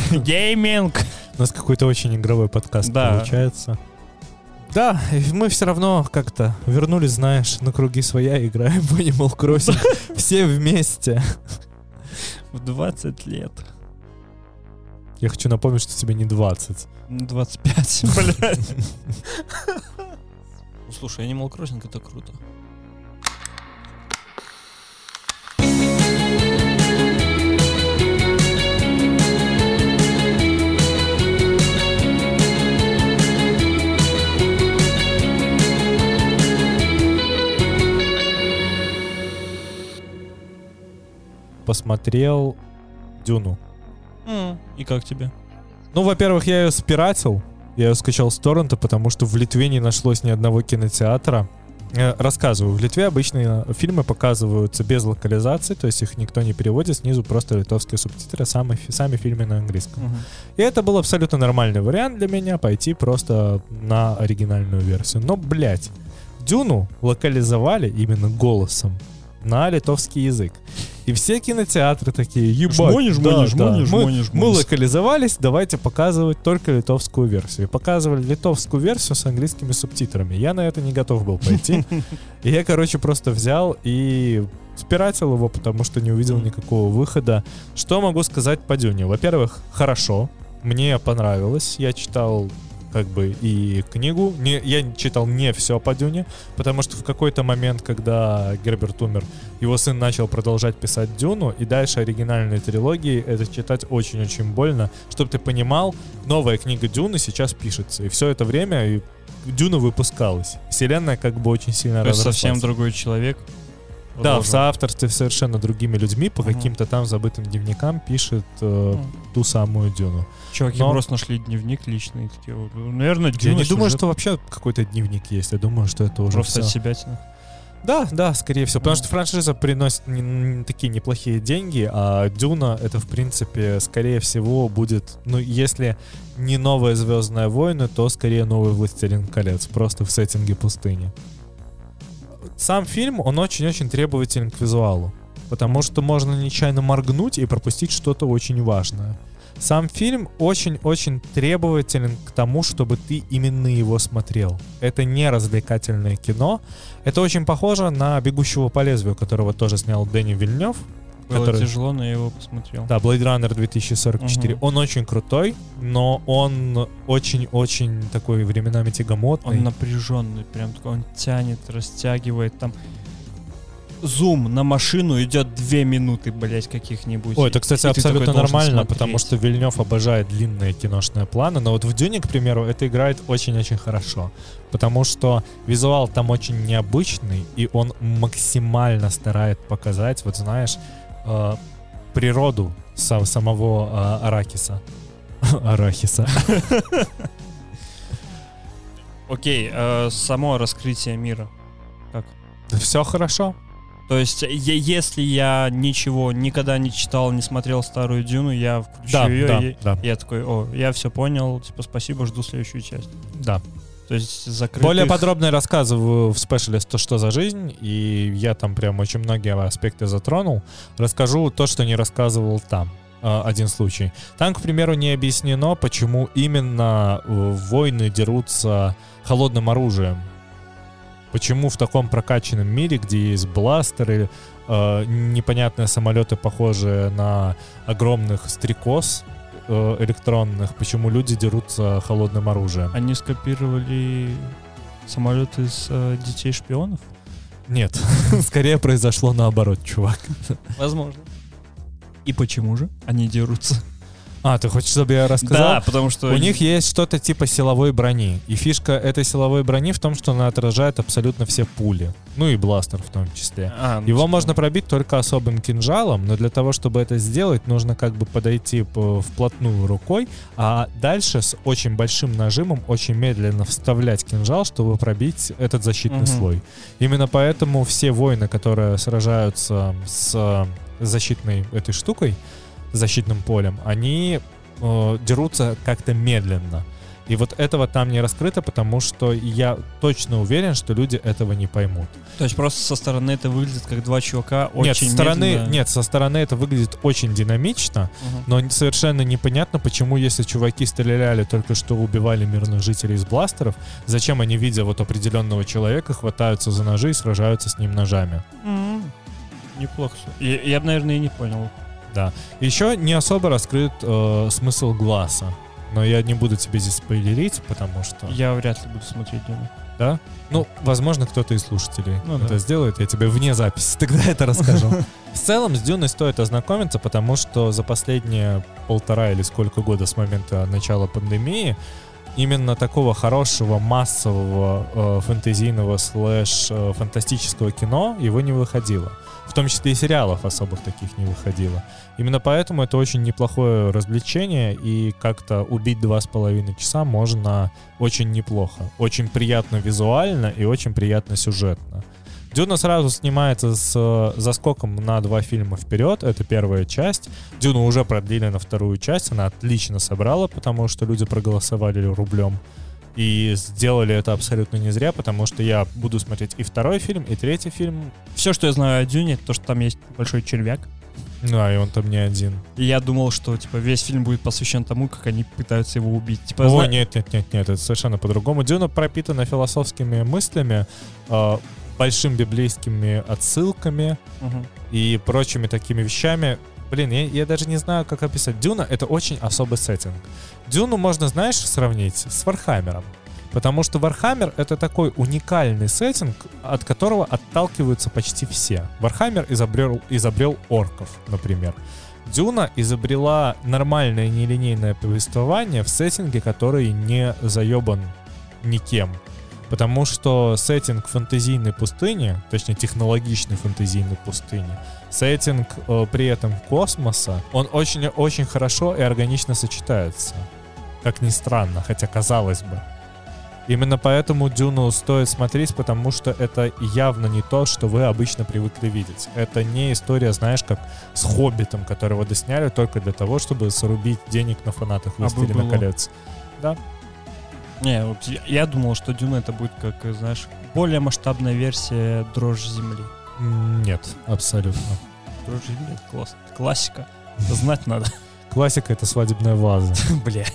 Гейминг! У нас какой-то очень игровой подкаст Да. получается. Да, мы все равно как-то вернулись, знаешь, на круги своя, играем в Animal Crossing. Все вместе. В 20 лет. Я хочу напомнить, что тебе не 20. Ну, 25, блядь. Ну, Слушай, Animal Crossing это круто. Посмотрел Дюну. М, И как тебе? Ну, во-первых, я ее спиратил. Я ее скачал с торрента, потому что в Литве не нашлось ни одного кинотеатра. Э, Рассказываю. В Литве обычные фильмы показываются без локализации, то есть их никто не переводит, снизу просто литовские субтитры, сами, сами фильмы на английском. Мгм. И это был абсолютно нормальный вариант для меня пойти просто на оригинальную версию. Но, блядь, Дюну локализовали именно голосом на литовский язык. И все кинотеатры такие, ебать. Жмони, жмони, да, жмони, да. жмони, Мы, жмони. мы локализовались, давайте показывать только литовскую версию. И Показывали литовскую версию с английскими субтитрами. Я на это не готов был пойти. И я, короче, просто взял и спиратил его, потому что не увидел никакого выхода. Что могу сказать по Дюне? Во-первых, хорошо. Мне понравилось. Я читал как бы и книгу. Не, я читал не все по Дюне, потому что в какой-то момент, когда Герберт умер, его сын начал продолжать писать Дюну, и дальше оригинальные трилогии это читать очень-очень больно. Чтобы ты понимал, новая книга Дюны сейчас пишется, и все это время и Дюна выпускалась. Вселенная как бы очень сильно То разрослась. совсем другой человек. Да, в соавторстве совершенно другими людьми по каким-то там забытым дневникам пишет э, ту самую Дюну. Чуваки но- просто нашли дневник личный. Такие, вот, ну, наверное, Я Дюна не думаю, что вообще какой-то дневник есть. Я думаю, что это уже просто от себя. Да, да, скорее всего. Потому Мгм. что франшиза приносит не- не такие неплохие деньги, а Дюна это, в принципе, скорее всего, будет, ну, если не новые Звездные войны, то скорее новый Властелин колец, просто в сеттинге пустыни. Сам фильм, он очень-очень требователен к визуалу. Потому что можно нечаянно моргнуть и пропустить что-то очень важное. Сам фильм очень-очень требователен к тому, чтобы ты именно его смотрел. Это не развлекательное кино. Это очень похоже на «Бегущего по лезвию», которого тоже снял Дэнни Вильнев. Было Который- тяжело, но я его посмотрел. Да, Blade Runner 2044. Мгм. Он очень крутой, но он очень-очень такой временами тягомотный. Он напряженный, прям такой, он тянет, растягивает там. Зум на машину идет две минуты, блять, каких-нибудь. Ой, это, кстати, И абсолютно нормально, смотреть. потому что Вильнев обожает длинные киношные планы, но вот в Дюне, к примеру, это играет очень-очень хорошо, потому что визуал там очень необычный, и он максимально старает показать, вот знаешь, э, природу са- самого э, Аракиса. Арахиса. Окей, э, само раскрытие мира. Все хорошо. То есть, если я ничего никогда не читал, не смотрел старую Дюну, я включу Да, ее, да, и да, я такой, о, я все понял, типа, спасибо, жду следующую часть. да. То есть, закрытых... Более подробно рассказываю в спешле «То, что за жизнь», и я там прям очень многие аспекты затронул. Расскажу то, что не рассказывал там. Э, Один случай. Там, к примеру, не объяснено, почему именно э, войны дерутся холодным оружием. Почему в таком прокачанном мире, где есть бластеры, э, непонятные самолеты, похожие на огромных стрекоз э, электронных, почему люди дерутся холодным оружием? Они скопировали самолеты с э, детей шпионов? Нет, скорее произошло наоборот, чувак. Возможно. И почему же они дерутся? А, ты хочешь, чтобы я рассказал? Да, потому что... У них есть что-то типа силовой брони. И фишка этой силовой брони в том, что она отражает абсолютно все пули. Ну и бластер в том числе. А, ну, Его типа, можно пробить только особым кинжалом, но для того, чтобы это сделать, нужно как бы подойти по- вплотную рукой, а дальше с очень большим нажимом очень медленно вставлять кинжал, чтобы пробить этот защитный Мгм. слой. Именно поэтому все воины, которые сражаются с защитной этой штукой, защитным полем, они э, дерутся как-то медленно. И вот этого там не раскрыто, потому что я точно уверен, что люди этого не поймут. То есть просто со стороны это выглядит как два чувака очень нет, со стороны, медленно. нет, со стороны это выглядит очень динамично, Мгм. но совершенно непонятно, почему, если чуваки стреляли только что убивали мирных жителей из бластеров, зачем они, видя вот определенного человека, хватаются за ножи и сражаются с ним ножами. М, Неплохо. Я, я бы, наверное, и не понял. Еще не особо раскрыт э, смысл глаза. Но я не буду тебе здесь спойлерить, потому что... Я вряд ли буду смотреть Дюну. Да? Ну, возможно, кто-то из слушателей Ну это да. сделает, я тебе вне записи тогда это расскажу. В целом, с Дюной стоит ознакомиться, потому что за последние полтора или сколько года с момента начала пандемии именно такого хорошего массового э, фэнтезийного слэш э, фантастического кино его не выходило. В том числе и сериалов особых таких не выходило. Именно поэтому это очень неплохое развлечение, и как-то убить два с половиной часа можно очень неплохо. Очень приятно визуально и очень приятно сюжетно. Дюна сразу снимается с заскоком на два фильма вперед. Это первая часть. Дюну уже продлили на вторую часть. Она отлично собрала, потому что люди проголосовали рублем. И сделали это абсолютно не зря, потому что я буду смотреть и второй фильм, и третий фильм. Все, что я знаю о Дюне, то, что там есть большой червяк. Да, и он там не один. И я думал, что типа весь фильм будет посвящен тому, как они пытаются его убить. Типа, О, зна- нет, нет, нет, нет, это совершенно по-другому. Дюна пропитана философскими мыслями, э, большим библейскими отсылками Мгм. и прочими такими вещами. Блин, я, я даже не знаю, как описать. Дюна — это очень особый сеттинг. Дюну можно, знаешь, сравнить с Вархаммером. Потому что Вархаммер — это такой уникальный сеттинг, от которого отталкиваются почти все. Вархаммер изобрел, изобрел орков, например. Дюна изобрела нормальное нелинейное повествование в сеттинге, который не заебан никем. Потому что сеттинг фэнтезийной пустыни, точнее технологичной фэнтезийной пустыни, сеттинг э, при этом космоса, он очень-очень хорошо и органично сочетается. Как ни странно, хотя казалось бы. Именно поэтому Дюну стоит смотреть, потому что это явно не то, что вы обычно привыкли видеть. Это не история, знаешь, как с Хоббитом, которого досняли только для того, чтобы срубить денег на фанатах А Властелина было. колец. Не, вот я, я думал, что Дюна это будет как, знаешь, более масштабная версия Дрожь Земли. Нет, абсолютно. Дрожь Земли это класс, классика. Это знать надо. Классика — это свадебная ваза. Бля.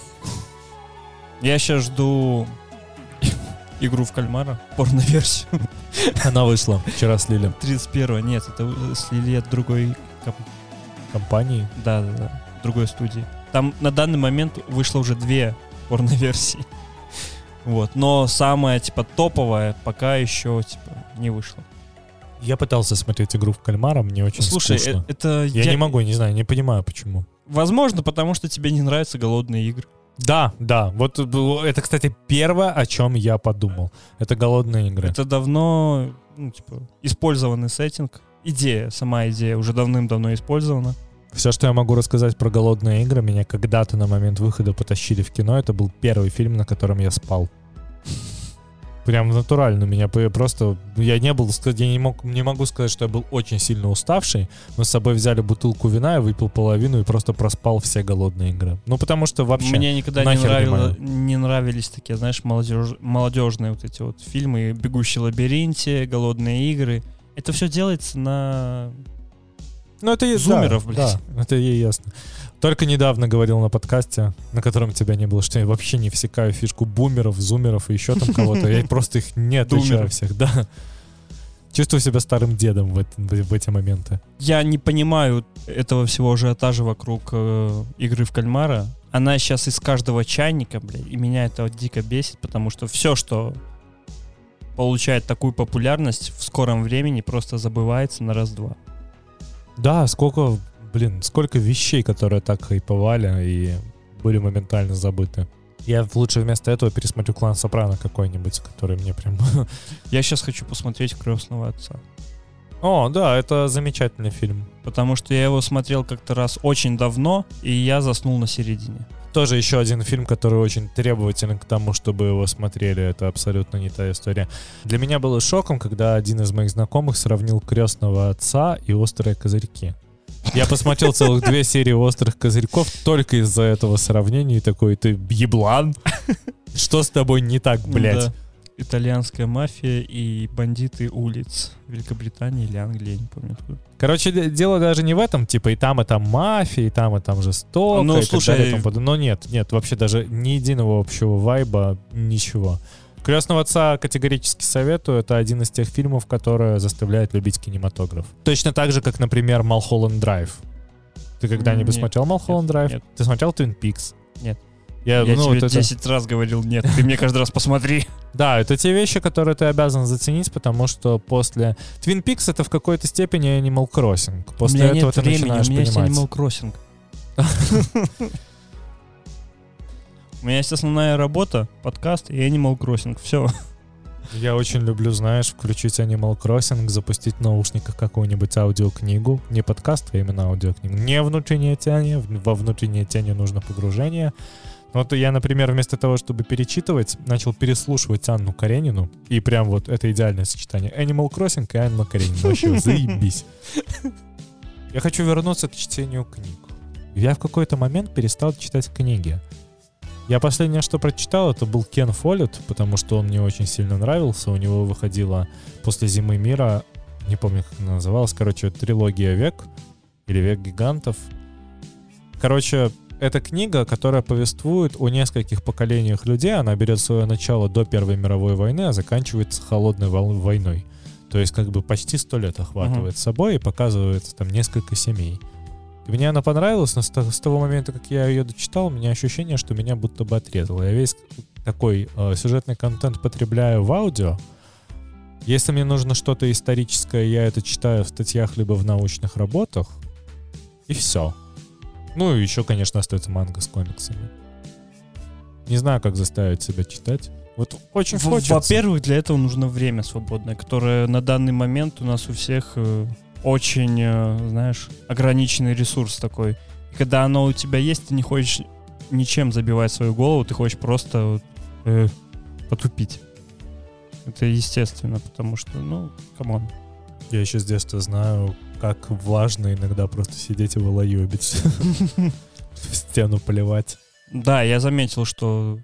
Я сейчас жду игру в кальмара, порно-версию. Она вышла вчера слили 31 нет, это слили от другой компании. Да, да, да. Другой студии. Там на данный момент вышло уже две порно-версии. Вот. Но самая, типа, топовая пока еще, типа, не вышла. Я пытался смотреть игру в кальмара, мне очень Слушай, скучно. э- это... Я, не могу, не знаю, не понимаю, почему. Возможно, потому что тебе не нравятся голодные игры. Да, да, вот это, кстати, первое, о чем я подумал. Это голодные игры. Это давно, ну, типа, использованный сеттинг. Идея, сама идея уже давным-давно использована. Все, что я могу рассказать про голодные игры, меня когда-то на момент выхода потащили в кино. Это был первый фильм, на котором я спал. Прям натурально меня по- просто... Я не был... ска- Я не, мог, не могу сказать, что я был очень сильно уставший. Мы с собой взяли бутылку вина, я выпил половину и просто проспал все голодные игры. Ну, потому что вообще... Мне никогда не, нравило, не нравились такие, знаешь, молодеж, молодежные вот эти вот фильмы «Бегущий в лабиринте», «Голодные игры». Это все делается на... Ну, это и- Зумеров, да, блядь. Да, это ей ясно. Только недавно говорил на подкасте, на котором тебя не было, что я вообще не всекаю фишку бумеров, зумеров и еще там кого-то. Я просто их не отличаю всех, да. Чувствую себя старым дедом в, в эти моменты. Я не понимаю этого всего ажиотажа вокруг э, игры в кальмара. Она сейчас из каждого чайника, блядь, и меня это дико бесит, потому что все, что получает такую популярность, в скором времени просто забывается на раз-два. Да, сколько, блин, сколько вещей, которые так хайповали и были моментально забыты. Я лучше вместо этого пересмотрю клан Сопрано какой-нибудь, который мне прям... Я сейчас хочу посмотреть «Крестного отца». О, да, это замечательный фильм. Потому что я его смотрел как-то раз очень давно, и я заснул на середине. Тоже еще один фильм, который очень требователен к тому, чтобы его смотрели. Это абсолютно не та история. Для меня было шоком, когда один из моих знакомых сравнил крестного отца и острые козырьки. Я посмотрел целых две серии острых козырьков только из-за этого сравнения и такой, ты еблан? Что с тобой не так, блядь? Да. Итальянская мафия и бандиты улиц Великобритании или Англии, я не помню откуда. Короче, дело даже не в этом, типа и там, и там мафия, и там, и там жестоко, Ну, и так слушай, далее, и тому подобное. Но нет, нет, вообще даже ни единого общего вайба, ничего. «Крестного отца» категорически советую. Это один из тех фильмов, которые заставляют любить кинематограф. Точно так же, как, например, «Малхолланд Драйв». Ты когда-нибудь Нет, смотрел «Малхолланд Драйв»? нет. Ты смотрел «Твин Пикс»? Нет. Я, Я ну, тебе вот это- 10 раз говорил нет, ты мне каждый раз посмотри. Да, это те вещи, которые ты обязан заценить, потому что после... Твин Пикс это в какой-то степени Animal Crossing. После этого ты времени, начинаешь у меня понимать. есть Animal Crossing. У меня есть основная работа, подкаст и Animal Crossing. Все. Я очень люблю, знаешь, включить Animal Crossing, запустить в наушниках какую-нибудь аудиокнигу. Не подкаст, а именно аудиокнигу. Не внутреннее тяние. Во внутреннее тяние нужно погружение. Вот я, например, вместо того, чтобы перечитывать, начал переслушивать Анну Каренину. И прям вот это идеальное сочетание. Animal Crossing и Анна Каренина. Вообще заебись. Я хочу вернуться к чтению книг. Я в какой-то момент перестал читать книги. Я последнее, что прочитал, это был Кен Фоллет, потому что он мне очень сильно нравился. У него выходила после «Зимы мира», не помню, как она называлась, короче, трилогия «Век» или «Век гигантов». Короче, это книга, которая повествует о нескольких поколениях людей. Она берет свое начало до Первой мировой войны, а заканчивается холодной войной. То есть как бы почти сто лет охватывает uh-huh. собой и показывается там несколько семей. И мне она понравилась, но с, того момента, как я ее дочитал, у меня ощущение, что меня будто бы отрезало. Я весь такой э, сюжетный контент потребляю в аудио. Если мне нужно что-то историческое, я это читаю в статьях либо в научных работах. И все. Ну и еще, конечно, остается манга с комиксами. Не знаю, как заставить себя читать. Вот очень хочется. Во-первых, для этого нужно время свободное, которое на данный момент у нас у всех э, очень, э, знаешь, ограниченный ресурс такой. И когда оно у тебя есть, ты не хочешь ничем забивать свою голову, ты хочешь просто э, потупить. Это естественно, потому что, ну, come on. Я еще с детства знаю, как важно иногда просто сидеть и волоебить. В стену поливать. Да, я заметил, что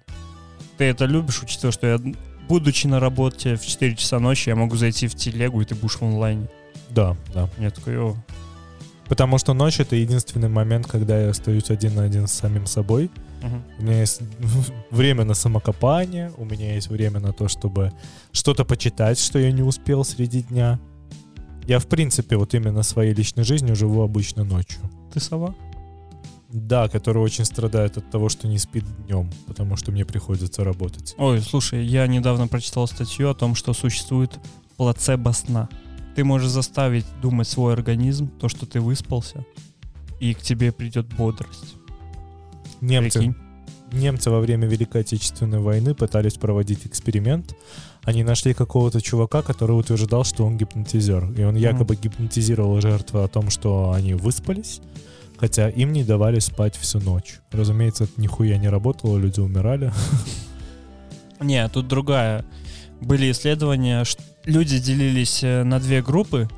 ты это любишь, учитывая, что я, будучи на работе в 4 часа ночи, я могу зайти в телегу, и ты будешь в онлайне. Да, да. Я такой, о. Потому что ночь — это единственный момент, когда я остаюсь один на один с самим собой. Угу. У меня есть время на самокопание, у меня есть время на то, чтобы что-то почитать, что я не успел среди дня. Я, в принципе, вот именно своей личной жизнью живу обычно ночью. Ты сова? Да, который очень страдает от того, что не спит днем, потому что мне приходится работать. Ой, слушай, я недавно прочитал статью о том, что существует плацебо сна. Ты можешь заставить думать свой организм, то, что ты выспался, и к тебе придет бодрость. Немцы, Прикинь? немцы во время Великой Отечественной войны пытались проводить эксперимент. Они нашли какого-то чувака, который утверждал, что он гипнотизер. И он якобы mm. гипнотизировал жертву о том, что они выспались, Хотя им не давали спать всю ночь. Разумеется, это нихуя не работало, люди умирали. Не, тут другая. Были исследования, люди делились э, на две группы.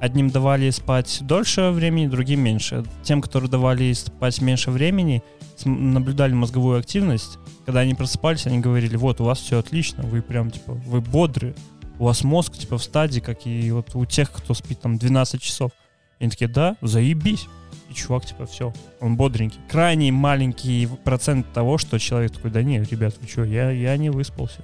Одним давали спать дольше времени, другим меньше. Тем, которые давали спать меньше времени, наблюдали мозговую активность. Когда они просыпались, они говорили, вот, у вас все отлично, вы прям, типа, вы бодры. У вас мозг, типа, в стадии, как и вот у тех, кто спит там 12 часов. И они такие, да, заебись и чувак, типа, все, он бодренький. Крайне маленький процент того, что человек такой, да не, ребят, вы что, я, я не выспался.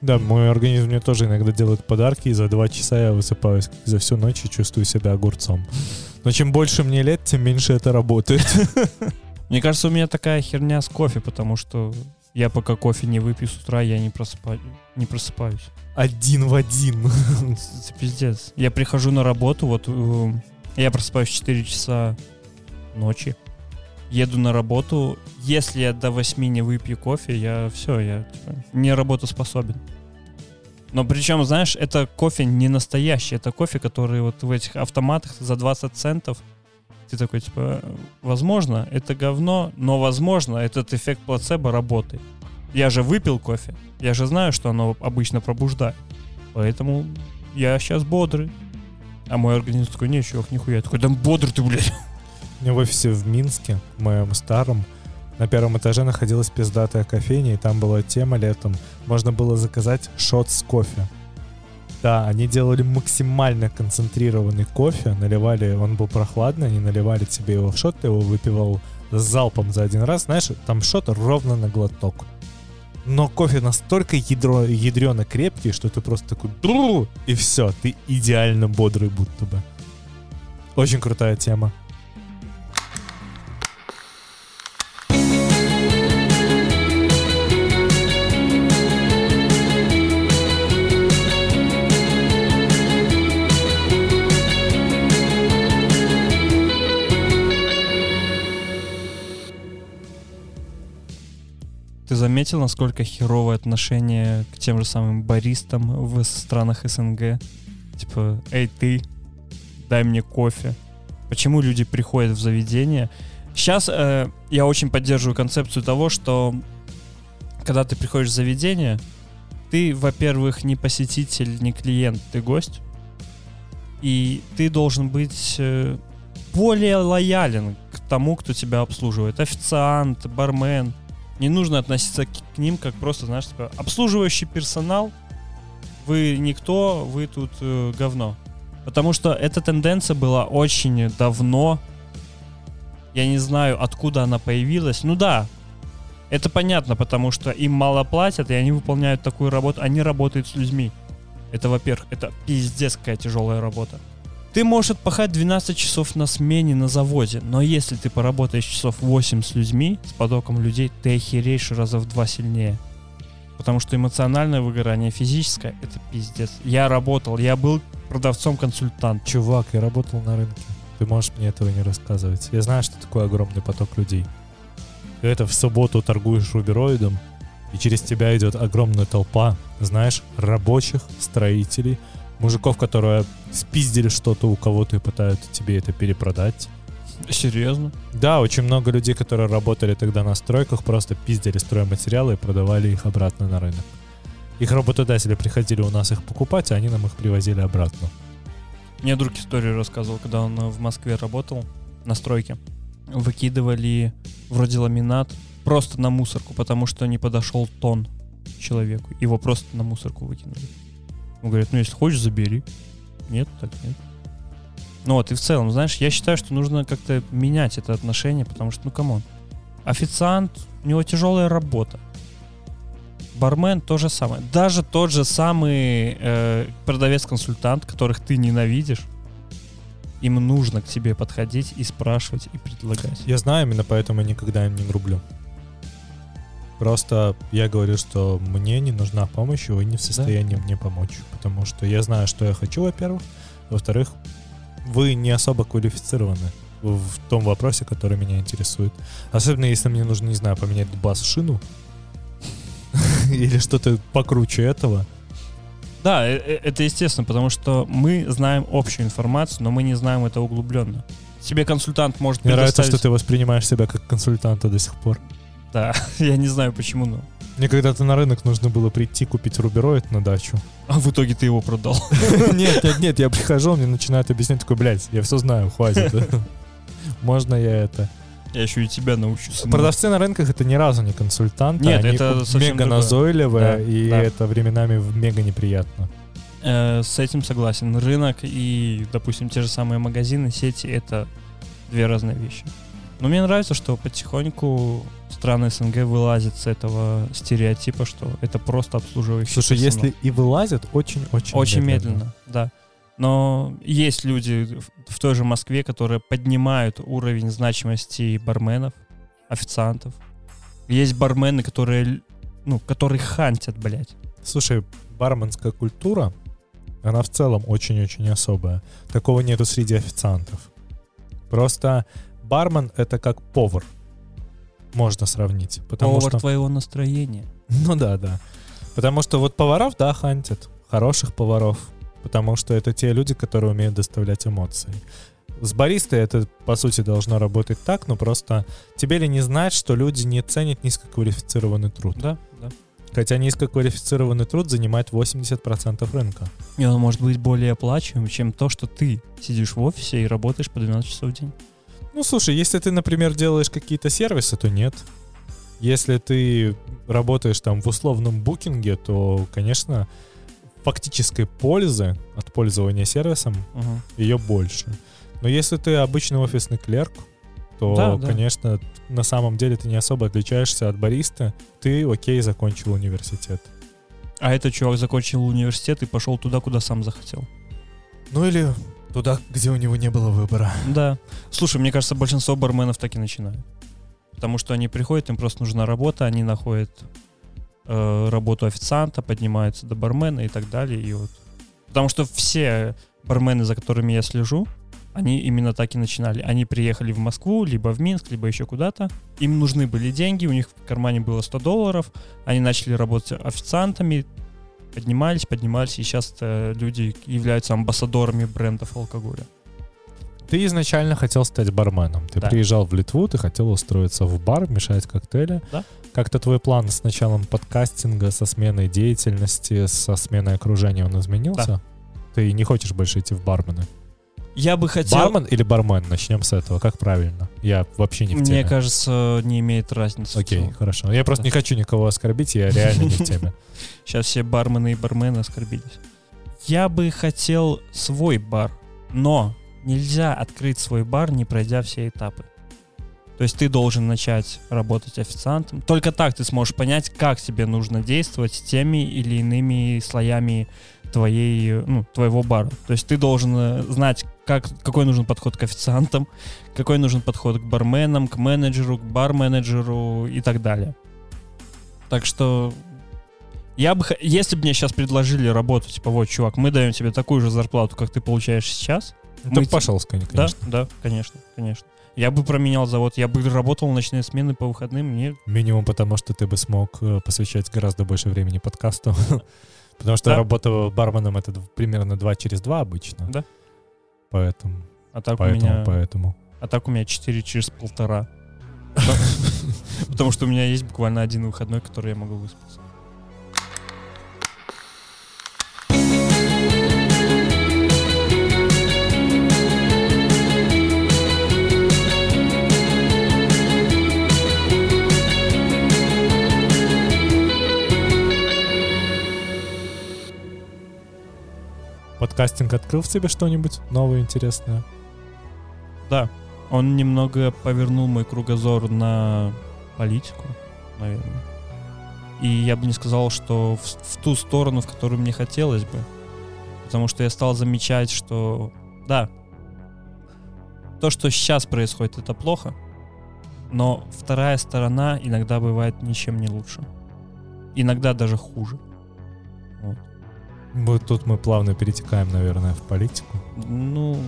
Да, мой организм мне тоже иногда делает подарки, и за два часа я высыпаюсь за всю ночь и чувствую себя огурцом. Но чем больше мне лет, тем меньше это работает. Мне кажется, у меня такая херня с кофе, потому что я пока кофе не выпью с утра, я не, просыпаю, не просыпаюсь. Один в один. Это пиздец. Я прихожу на работу, вот э, я просыпаюсь в 4 часа ночи. Еду на работу. Если я до 8 не выпью кофе, я все, я типа, не работоспособен. Но причем, знаешь, это кофе не настоящий, это кофе, который вот в этих автоматах за 20 центов. Ты такой, типа, возможно, это говно, но возможно, этот эффект плацебо работает. Я же выпил кофе, я же знаю, что оно обычно пробуждает. Поэтому я сейчас бодрый. А мой организм такой, не, чувак, нихуя. Я такой, да бодрый ты, блядь. У меня в офисе в Минске, в моем старом, на первом этаже находилась пиздатая кофейня, и там была тема летом. Можно было заказать шот с кофе. Да, они делали максимально концентрированный кофе, наливали, он был прохладный, они наливали тебе его в шот, ты его выпивал с залпом за один раз, знаешь, там шот ровно на глоток. Но кофе настолько ядро, ядрено крепкий, что ты просто такой и все, ты идеально бодрый будто бы. Очень крутая тема. Ты заметил, насколько херовое отношение к тем же самым баристам в странах СНГ? Типа, эй, ты, дай мне кофе. Почему люди приходят в заведение? Сейчас э, я очень поддерживаю концепцию того, что когда ты приходишь в заведение, ты, во-первых, не посетитель, не клиент, ты гость. И ты должен быть э, более лоялен к тому, кто тебя обслуживает. Официант, бармен — Не нужно относиться к, к ним как просто, знаешь, типа, обслуживающий персонал. Вы никто, вы тут э, говно. Потому что эта тенденция была очень давно. Я не знаю, откуда она появилась. Ну да, это понятно, потому что им мало платят, и они выполняют такую работу. Они работают с людьми. Это, во-первых, это пиздец какая тяжелая работа. Ты можешь отпахать 12 часов на смене на заводе, но если ты поработаешь часов 8 с людьми, с потоком людей, ты охереешь раза в два сильнее. Потому что эмоциональное выгорание, физическое, это пиздец. Я работал, я был продавцом-консультант. Чувак, я работал на рынке. Ты можешь мне этого не рассказывать. Я знаю, что такое огромный поток людей. Это в субботу торгуешь рубероидом, и через тебя идет огромная толпа, знаешь, рабочих, строителей, мужиков, которые спиздили что-то у кого-то и пытаются тебе это перепродать. Серьезно? Да, очень много людей, которые работали тогда на стройках, просто пиздили стройматериалы и продавали их обратно на рынок. Их работодатели приходили у нас их покупать, а они нам их привозили обратно. Мне друг историю рассказывал, когда он в Москве работал на стройке. Выкидывали вроде ламинат просто на мусорку, потому что не подошел тон человеку. Его просто на мусорку выкинули. Он говорит, ну если хочешь, забери. Нет, так нет. Ну вот, и в целом, знаешь, я считаю, что нужно как-то менять это отношение, потому что, ну, come on. Официант, у него тяжелая работа. Бармен то же самое. Даже тот же самый э, продавец-консультант, которых ты ненавидишь, им нужно к тебе подходить и спрашивать, и предлагать. Я знаю, именно поэтому я никогда им не грублю. Просто я говорю, что мне не нужна помощь, и вы не в состоянии мне помочь. Потому что я знаю, что я хочу, во-первых. Во-вторых, вы не особо квалифицированы в том вопросе, который меня интересует. Особенно если мне нужно, не знаю, поменять бас-шину или что-то покруче этого. Да, э, э, это естественно, потому что мы знаем общую информацию, но мы не знаем это углубленно. Тебе консультант может Мне нравится, что ты воспринимаешь себя как консультанта до сих пор. Да, я не знаю почему, но... Мне когда-то на рынок нужно было прийти купить рубероид на дачу. А в итоге ты его продал. Нет, нет, нет, я прихожу, мне начинают объяснять, такой, блядь, я все знаю, хватит. Можно я это... Я еще и тебя научу. сынок. Продавцы на рынках это ни разу не консультанты. Нет, они это мега назойливые, Да, и да. это временами мега неприятно. Э, С этим согласен. Рынок и, допустим, те же самые магазины, сети — это две разные вещи. Но мне нравится, что потихоньку страны СНГ вылазят с этого стереотипа, что это просто обслуживающий Слушай, персонал. если и вылазят, очень-очень Очень медленно, да. Но есть люди в- в той же Москве, которые поднимают уровень значимости барменов, официантов. Есть бармены, которые, ну, которые хантят, блядь. Слушай, барменская культура, она в целом очень-очень особая. Такого нету среди официантов. Просто бармен — это как повар. Можно сравнить. Потому Повар что... твоего настроения. Ну да, да. Потому что вот поваров, да, хантят. Хороших поваров. Потому что это те люди, которые умеют доставлять эмоции. С баристой это, по сути, должно работать так, но просто тебе ли не знать, что люди не ценят низкоквалифицированный труд. Да, да. Хотя низкоквалифицированный труд занимает 80% рынка. И он может быть более оплачиваемым, чем то, что ты сидишь в офисе и работаешь по 12 часов в день. Ну, слушай, если ты, например, делаешь какие-то сервисы, то нет. Если ты работаешь там в условном букинге, то, конечно, фактической пользы от пользования сервисом Мгм. ее больше. Но если ты обычный офисный клерк, то, Да, да. конечно, на самом деле ты не особо отличаешься от бариста. Ты, окей, закончил университет. А этот чувак закончил университет и пошел туда, куда сам захотел. Ну или туда, где у него не было выбора. Да. Слушай, мне кажется, большинство барменов так и начинают. Потому что они приходят, им просто нужна работа, они находят э, работу официанта, поднимаются до бармена и так далее. И вот. Потому что все бармены, за которыми я слежу, они именно так и начинали. Они приехали в Москву, либо в Минск, либо еще куда-то. Им нужны были деньги, у них в кармане было 100 долларов. Они начали работать официантами, поднимались, поднимались, и сейчас люди являются амбассадорами брендов алкоголя. Ты изначально хотел стать барменом. Ты Да. приезжал в Литву, ты хотел устроиться в бар, мешать коктейли. Да. Как-то твой план с началом подкастинга, со сменой деятельности, со сменой окружения, он изменился? Ты не хочешь больше идти в бармены? Я бы хотел... Бармен или бармен? Начнем с этого. Как правильно? Я вообще не в теме. Мне кажется, не имеет разницы. Окей, хорошо. Я просто Да. не хочу никого оскорбить, я реально не в теме. Сейчас все бармены и бармены оскорбились. Я бы хотел свой бар, но нельзя открыть свой бар, не пройдя все этапы. То есть ты должен начать работать официантом. Только так ты сможешь понять, как тебе нужно действовать с теми или иными слоями твоей, ну, твоего бара. То есть ты должен э, знать, как, какой нужен подход к официантам, какой нужен подход к барменам, к менеджеру, к бар-менеджеру и так далее. Так что я бы, если бы мне сейчас предложили работу, типа, вот, чувак, мы даем тебе такую же зарплату, как ты получаешь сейчас. Да Мы пошел, конечно. Да, да, конечно, конечно. Я бы променял завод, я бы работал ночные смены по выходным, мне Минимум потому, что ты бы смог э, посвящать гораздо больше времени подкасту. Потому что Да. работа барменом это примерно 2 через 2 обычно. Да. Поэтому, а так у поэтому, меня, поэтому. а так у меня 4 через полтора. Потому что у меня есть буквально один выходной, который я могу выспаться. Подкастинг открыл в тебе что-нибудь новое, интересное? Да, он немного повернул мой кругозор на политику, наверное. И я бы не сказал, что в, в ту сторону, в которую мне хотелось бы. Потому что я стал замечать, что да, то, что сейчас происходит, это плохо. Но вторая сторона иногда бывает ничем не лучше. Иногда даже хуже. Вот тут мы плавно перетекаем, наверное, в политику. Ну,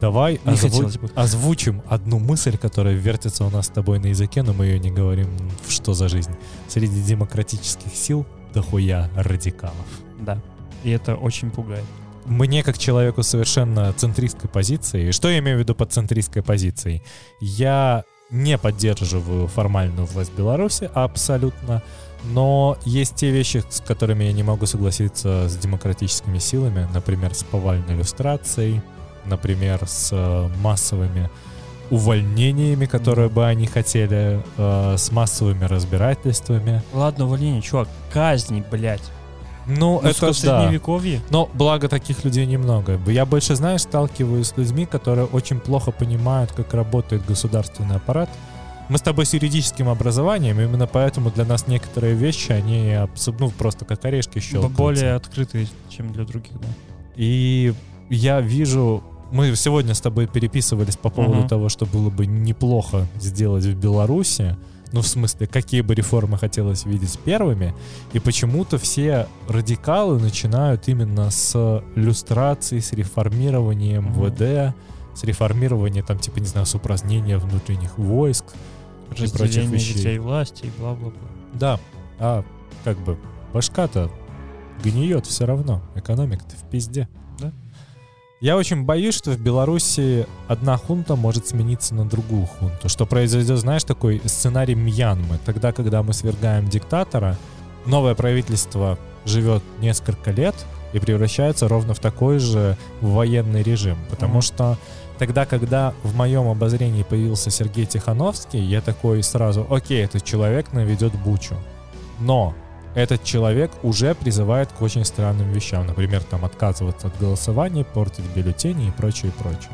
Давай не озву- бы. озвучим одну мысль, которая вертится у нас с тобой на языке, но мы ее не говорим что за жизнь. Среди демократических сил дохуя радикалов. Да. И это очень пугает. Мне, как человеку совершенно центристской позиции, что я имею в виду под центристской позицией? Я не поддерживаю формальную власть Беларуси абсолютно, но есть те вещи, с которыми я не могу согласиться с демократическими силами, например, с повальной иллюстрацией, например, с э, массовыми увольнениями, которые бы они хотели, э, с массовыми разбирательствами. Ладно, увольнение, чувак, казни, блядь. Ну, Ну, это в да. средневековье. Но благо таких людей немного. Я больше, знаешь, сталкиваюсь с людьми, которые очень плохо понимают, как работает государственный аппарат. Мы с тобой с юридическим образованием, именно поэтому для нас некоторые вещи, они ну, просто как орешки щелкаются. более открытые, чем для других, да. И я вижу... Мы сегодня с тобой переписывались по поводу Мгм. того, что было бы неплохо сделать в Беларуси. Ну, в смысле, какие бы реформы хотелось видеть первыми. И почему-то все радикалы начинают именно с люстрации, с реформированием Мгм. МВД, с реформирования, там, типа, не знаю, с упразднения внутренних войск. И прочих Разделение вещей. ветвей власти и бла-бла-бла. Да, а как бы башка-то гниет все равно. Экономика-то в пизде. Да. Я очень боюсь, что в Беларуси одна хунта может смениться на другую хунту. Что произойдет, знаешь, такой сценарий Мьянмы. Тогда, когда мы свергаем диктатора, новое правительство живет несколько лет и превращается ровно в такой же военный режим. Потому Мгм. что тогда, когда в моем обозрении появился Сергей Тихановский, я такой сразу, окей, этот человек наведет бучу. Но этот человек уже призывает к очень странным вещам. Например, там отказываться от голосования, портить бюллетени и прочее, прочее.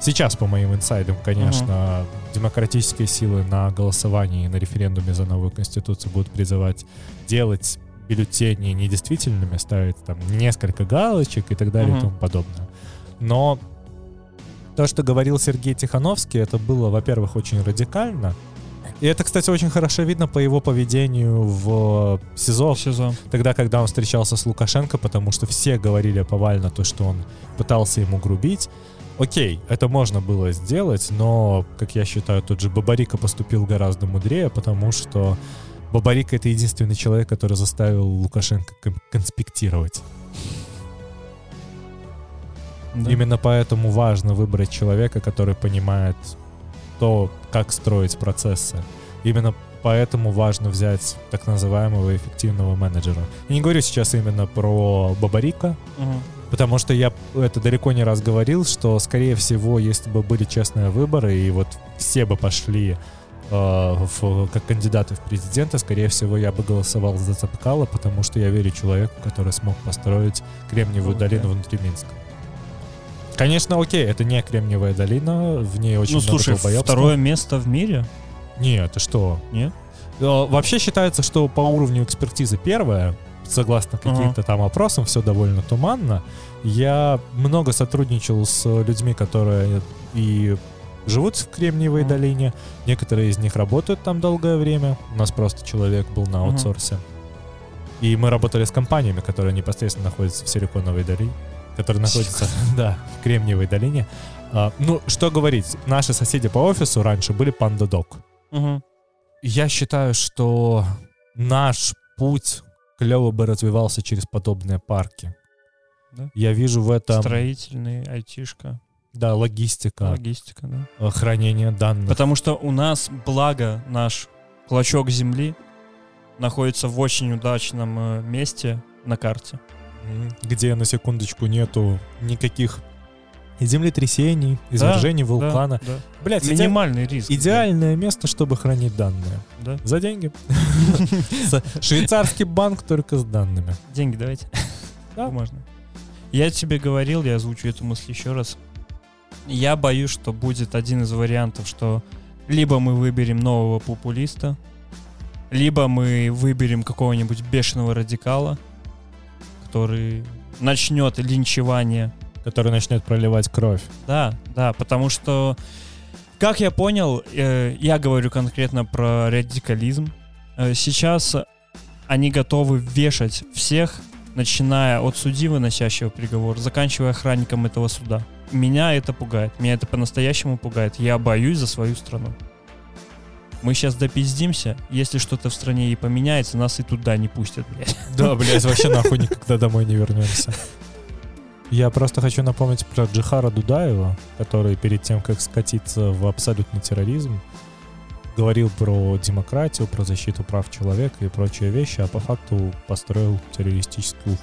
Сейчас, по моим инсайдам, конечно, демократические силы на голосовании и на референдуме за новую конституцию будут призывать делать бюллетени недействительными, ставить там несколько галочек и так далее Мгм. и тому подобное. Но то, что говорил Сергей Тихановский, это было, во-первых, очень радикально. И это, кстати, очень хорошо видно по его поведению в СИЗО, СИЗО. тогда, когда он встречался с Лукашенко, потому что все говорили повально то, что он пытался ему грубить. Окей, это можно было сделать, но, как я считаю, тот же Бабарика поступил гораздо мудрее, потому что Бабарика — это единственный человек, который заставил Лукашенко кон- конспектировать. Да. Именно поэтому важно выбрать человека, который понимает то, как строить процессы. Именно поэтому важно взять так называемого эффективного менеджера. Я не говорю сейчас именно про Бабарика, Мгм. Потому что я это далеко не раз говорил, что, скорее всего, если бы были честные выборы, и вот все бы пошли э, в, как кандидаты в президенты, скорее всего, я бы голосовал за Цапкала, потому что я верю человеку, который смог построить Кремниевую Круто. долину внутри Минска. Конечно, окей, это не Кремниевая долина, в ней очень ну, много слушай, второе место в мире? Нет, ты что? Нет? Э, Вообще считается, что по уровню экспертизы первое, согласно каким-то там опросам, все довольно туманно. Я много сотрудничал с людьми, которые и живут в Кремниевой Ага. долине. Некоторые из них работают там долгое время. У нас просто человек был на аутсорсе. И мы работали с компаниями, которые непосредственно находятся в Силиконовой долине, которые находятся, да, в Кремниевой долине. А, ну, что говорить, наши соседи по офису раньше были Panda Dog. Мгм. Я считаю, что наш путь клево бы развивался через подобные парки. Да. Я вижу в этом, Строительный, айтишка, да, логистика, логистика, да. э, хранение данных. Потому что у нас, благо, наш клочок земли находится в очень удачном э, месте на карте. Где, на секундочку, нету никаких землетрясений, извержений вулкана. Да, да. Блять, Минимальный риск. идеальное место, чтобы хранить данные. Да. За деньги. Швейцарский банк только с данными. Деньги давайте. Да. Бумажные. Я тебе говорил, я озвучу эту мысль еще раз. Я боюсь, что будет один из вариантов, что либо мы выберем нового популиста, либо мы выберем какого-нибудь бешеного радикала, который начнет линчевание Который начнет проливать кровь. Да, да, потому что, как я понял, э, я говорю конкретно про радикализм. Э, сейчас они готовы вешать всех, начиная от судьи, выносящего приговор, заканчивая охранником этого суда. Меня это пугает, меня это по-настоящему пугает. Я боюсь за свою страну. Мы сейчас допиздимся, если что-то в стране и поменяется, нас и туда не пустят, блядь. Да, блядь, вообще нахуй никогда домой не вернемся. Я просто хочу напомнить про Джихара Дудаева, который перед тем, как скатиться в абсолютный терроризм, говорил про демократию, про защиту прав человека и прочие вещи, а по факту построил террористическую.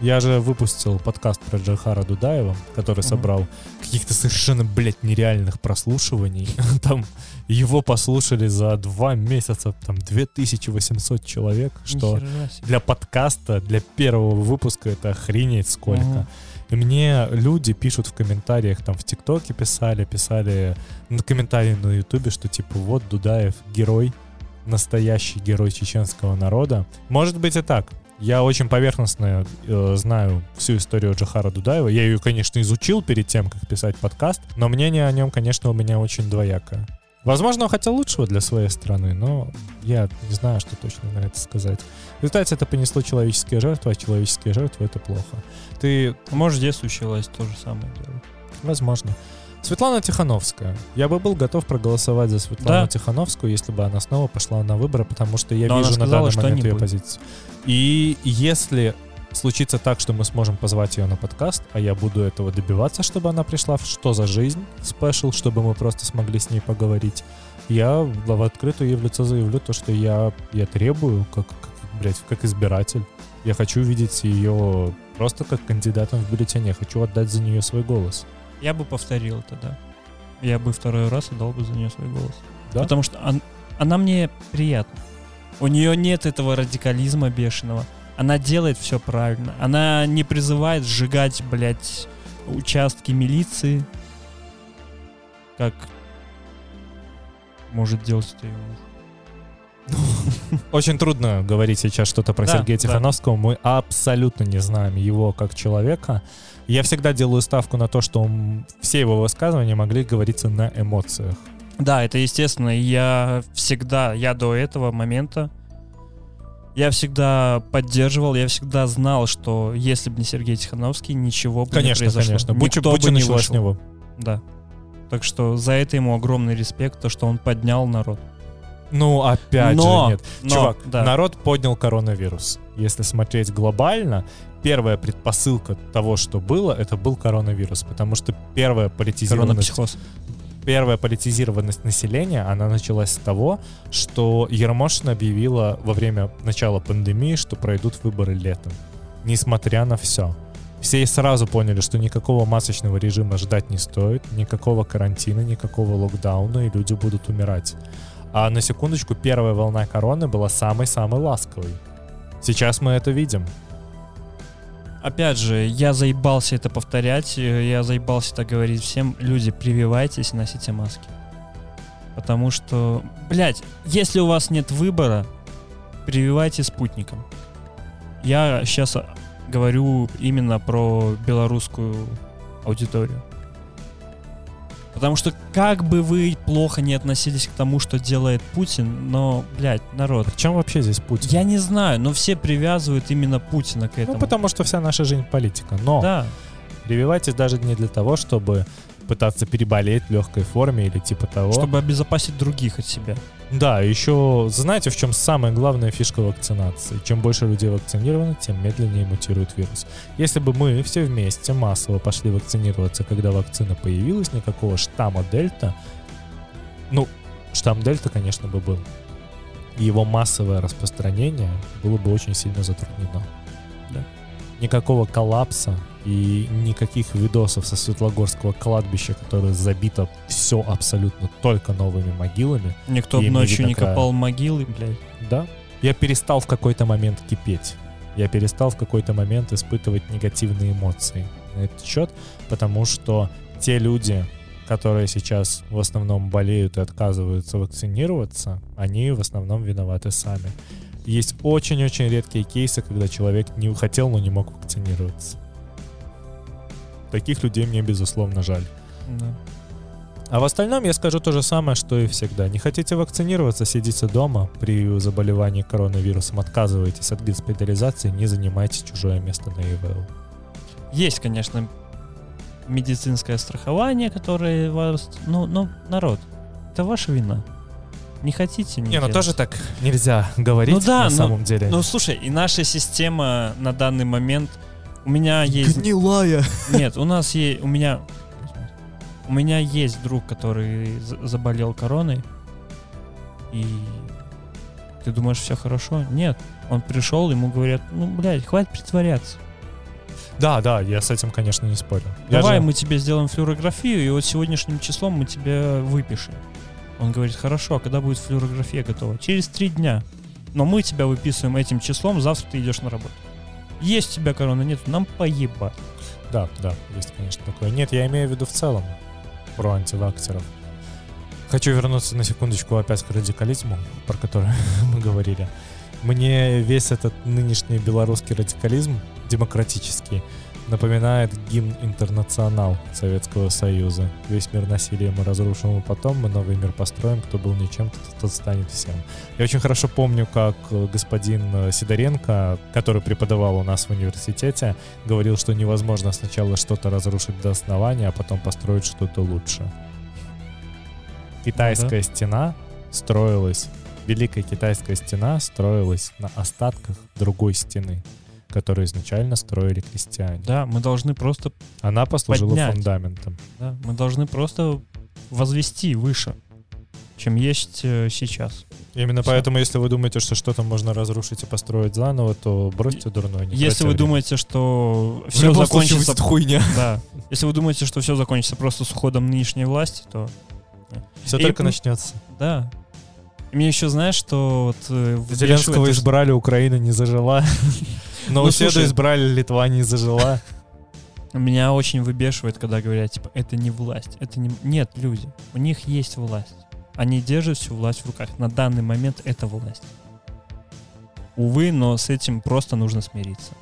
Я же выпустил подкаст про Джихара Дудаева, который Мгм. собрал каких-то совершенно, блядь, нереальных прослушиваний. Там его послушали за два месяца, там, 2800 человек, что для подкаста, для первого выпуска это охренеть сколько. Мгм. И мне люди пишут в комментариях, там в ТикТоке писали, писали на комментарии на Ютубе, что типа вот Дудаев герой, настоящий герой чеченского народа. Может быть и так. Я очень поверхностно э, знаю всю историю Джахара Дудаева. Я ее, конечно, изучил перед тем, как писать подкаст, но мнение о нем, конечно, у меня очень двоякое. Возможно, он хотел лучшего для своей страны, но я не знаю, что точно на это сказать. В результате это понесло человеческие жертвы, а человеческие жертвы — это плохо. Ты Может, здесь училась то же самое делать. Возможно. Светлана Тихановская. Я бы был готов проголосовать за Светлану Да. Тихановскую, если бы она снова пошла на выборы, потому что я Но вижу на сказала, данный что момент ее будет. позицию. И если случится так, что мы сможем позвать ее на подкаст, а я буду этого добиваться, чтобы она пришла в «Что за жизнь?» спешл, чтобы мы просто смогли с ней поговорить, я в открытую ей в лицо заявлю то, что я, я требую, как, как, блядь, как избиратель. Я хочу видеть ее просто как кандидатом в бюллетене. Я хочу отдать за нее свой голос. Я бы повторил это, да. Я бы второй раз отдал бы за нее свой голос. Да? Потому что он- она мне приятна. У нее нет этого радикализма бешеного. Она делает все правильно. Она не призывает сжигать, блядь, участки милиции, как может делать это ее муж. Очень трудно говорить сейчас что-то про Да, Сергея да. Тихановского. Мы абсолютно не знаем его как человека. Я всегда делаю ставку на то, что все его высказывания могли говориться на эмоциях. Да, это естественно. Я всегда, я до этого момента, я всегда поддерживал, я всегда знал, что если бы не Сергей Тихановский, ничего бы Конечно, не произошло. конечно. Будь, Никто будь бы не начала с вышел. него. Да. Так что за это ему огромный респект, то, что он поднял народ. Ну, опять Но, же, нет. но, Чувак, да. народ поднял коронавирус. Если смотреть глобально, первая предпосылка того, что было, это был коронавирус. Потому что первая политизированность первая политизированность населения, она началась с того, что Ермошина объявила во время начала пандемии, что пройдут выборы летом. несмотря на все. Все сразу поняли, что никакого масочного режима ждать не стоит, никакого карантина, никакого локдауна, и люди будут умирать. А на секундочку, первая волна короны была самой-самой ласковой. Сейчас мы это видим. Опять же, я заебался это повторять, э, я заебался это говорить всем. Люди, прививайтесь носите маски. Потому что, блядь, если у вас нет выбора, прививайте спутником. Я сейчас говорю именно про белорусскую аудиторию. Потому что как бы вы плохо не относились к тому, что делает Путин, но, блядь, народ. В чем вообще здесь Путин? Я не знаю, но все привязывают именно Путина к этому. Ну, потому что вся наша жизнь политика. Но Да. прививайтесь даже не для того, чтобы пытаться переболеть в легкой форме или типа того. Чтобы обезопасить других от себя. Да, еще знаете, в чем самая главная фишка вакцинации? Чем больше людей вакцинировано, тем медленнее мутирует вирус. Если бы мы все вместе массово пошли вакцинироваться, когда вакцина появилась, никакого штамма Дельта, ну, штамм Дельта, конечно, бы был, его массовое распространение было бы очень сильно затруднено. Да. Никакого коллапса и никаких видосов со Светлогорского кладбища, которое забито все абсолютно только новыми могилами, Никто И ночью не копал могилы, блядь. да. Я перестал в какой-то момент кипеть. Я перестал в какой-то момент испытывать негативные эмоции на этот счет, потому что те люди, которые сейчас в основном болеют и отказываются вакцинироваться, они в основном виноваты сами. Есть очень-очень редкие кейсы, когда человек не хотел, но не мог вакцинироваться. Таких людей мне, безусловно, жаль. Да. А в остальном я скажу то же самое, что и всегда. Не хотите вакцинироваться, сидите дома. При заболевании коронавирусом отказывайтесь от госпитализации, не занимайте чужое место на ИВЛ. Есть, конечно, медицинское страхование, которое вас... Ну, ну, народ, это ваша вина. Не хотите, не, Не, ну делайте. тоже так нельзя говорить Ну да, на но- самом деле. Ну, слушай, и наша система на данный момент... У меня есть... Гнилая. Нет, у нас есть... У меня... У меня есть друг, который за- заболел короной. И... Ты думаешь, все хорошо? Нет. Он пришел, ему говорят, ну, блядь, хватит притворяться. Да, да, я с этим, конечно, не спорю. Я Давай же- мы тебе сделаем флюорографию, и вот сегодняшним числом мы тебя выпишем. Он говорит, хорошо, а когда будет флюорография готова? Через три дня. Но мы тебя выписываем этим числом, завтра ты идешь на работу. Есть у тебя корона, нет, нам поебать. Да, да, есть, конечно, такое. Нет, я имею в виду в целом про антиваксеров. Хочу вернуться на секундочку опять к радикализму, про который мы говорили. Мне весь этот нынешний белорусский радикализм, демократический, напоминает гимн «Интернационал» Советского Союза. Весь мир насилия мы разрушим, и потом мы новый мир построим. Кто был ничем, тот, тот станет всем. Я очень хорошо помню, как э, господин э, Сидоренко, который преподавал у нас в университете, говорил, что невозможно сначала что-то разрушить до основания, а потом построить что-то лучше. Китайская стена строилась, Великая Китайская стена строилась на остатках другой стены, которую изначально строили крестьяне. Да, мы должны просто, Она послужила Поднять. фундаментом. да, мы должны просто возвести выше, чем есть э, сейчас. Именно Всё. поэтому, если вы думаете, что что-то можно разрушить и построить заново, то бросьте дурное. не Если вы время. думаете, что все закончится, будет хуйня. да, если вы думаете, что все закончится просто с уходом нынешней власти, то Все И- только начнется. да. И мне еще знаешь, что вот э, Зеленского избрали, Украина не зажила. Ну, Новоседу слушай. избрали, Литва не зажила. Меня очень выбешивает, когда говорят, типа, это не власть. Это не... Нет, люди, у них есть власть. Они держат всю власть в руках. На данный момент это власть. Увы, но с этим просто нужно смириться.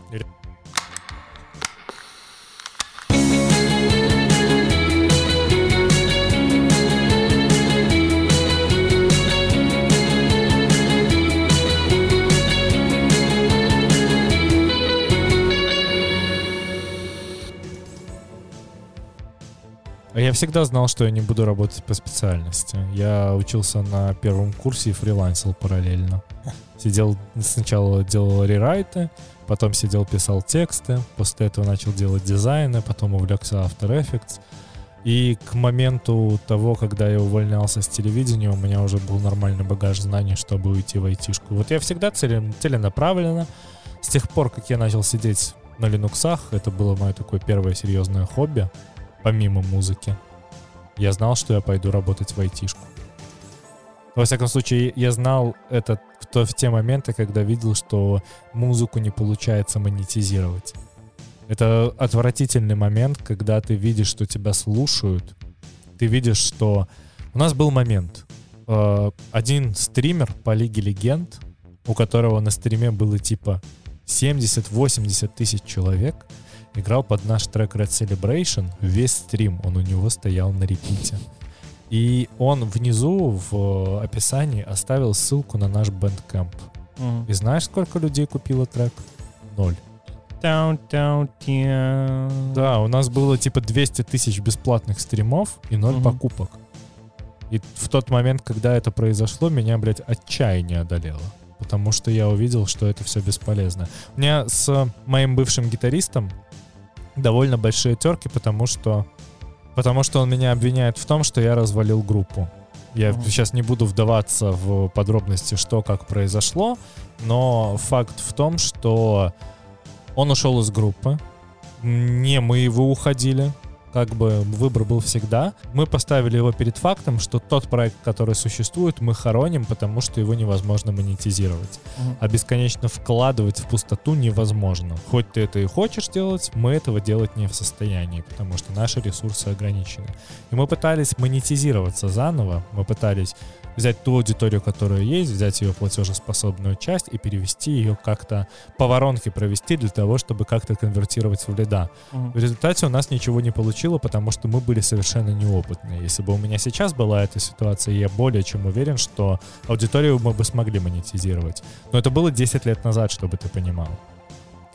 Я всегда знал, что я не буду работать по специальности. Я учился на первом курсе и фрилансил параллельно. Сидел, сначала делал рерайты, потом сидел, писал тексты, после этого начал делать дизайны, потом увлекся After Effects. И к моменту того, когда я увольнялся с телевидения, у меня уже был нормальный багаж знаний, чтобы уйти в айтишку. Вот я всегда целен- целенаправленно С тех пор, как я начал сидеть на линуксах, это было мое такое первое серьезное хобби, помимо музыки, я знал, что я пойду работать в айтишку. Во всяком случае, я знал это в, то, в те моменты, когда видел, что музыку не получается монетизировать. Это отвратительный момент, когда ты видишь, что тебя слушают. Ты видишь, что... У нас был момент. Э, один стример по Лиге Легенд, у которого на стриме было типа 70-80 тысяч человек, играл под наш трек Red Celebration. Весь стрим он у него стоял на репите. И он внизу в описании оставил ссылку на наш Bandcamp. Мгм. И знаешь, сколько людей купило трек? Ноль. Да, у нас было типа 200 тысяч бесплатных стримов и ноль Мгм. покупок. И в тот момент, когда это произошло, меня, блядь, отчаяние одолело. Потому что я увидел, что это все бесполезно. У меня с моим бывшим гитаристом довольно большие терки, потому что потому что он меня обвиняет в том, что я развалил группу. Я Мгм. сейчас не буду вдаваться в подробности, что как произошло, но факт в том, что он ушел из группы. Не мы его уходили. Как бы выбор был всегда. Мы поставили его перед фактом, что тот проект, который существует, мы хороним, потому что его невозможно монетизировать. Мгм. А бесконечно вкладывать в пустоту невозможно. Хоть ты это и хочешь делать, мы этого делать не в состоянии, потому что наши ресурсы ограничены. И мы пытались монетизироваться заново, мы пытались взять ту аудиторию, которая есть, взять ее платежеспособную часть и перевести ее как-то по воронке провести для того, чтобы как-то конвертировать в лида. Мгм. В результате у нас ничего не получило, потому что мы были совершенно неопытные. Если бы у меня сейчас была эта ситуация, я более чем уверен, что аудиторию мы бы смогли монетизировать. Но это было 10 лет назад, чтобы ты понимал.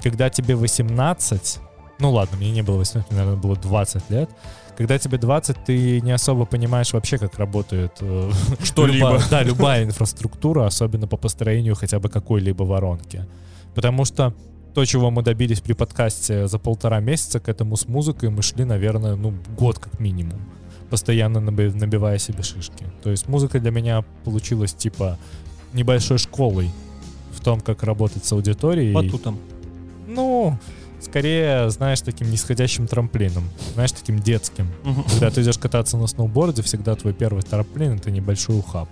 Когда тебе 18, ну ладно, мне не было 18, мне, наверное, было 20 лет, когда тебе 20, ты не особо понимаешь вообще, как работает э, Что-либо. Люба- да, любая инфраструктура, особенно по построению хотя бы какой-либо воронки. Потому что то, чего мы добились при подкасте за полтора месяца, к этому с музыкой мы шли, наверное, ну, год как минимум. Постоянно наби- набивая себе шишки. То есть музыка для меня получилась типа небольшой школой в том, как работать с аудиторией. Батутом. Ну, скорее, знаешь, таким нисходящим трамплином. Знаешь, таким детским. Когда ты идешь кататься на сноуборде, всегда твой первый трамплин — это небольшой ухаб.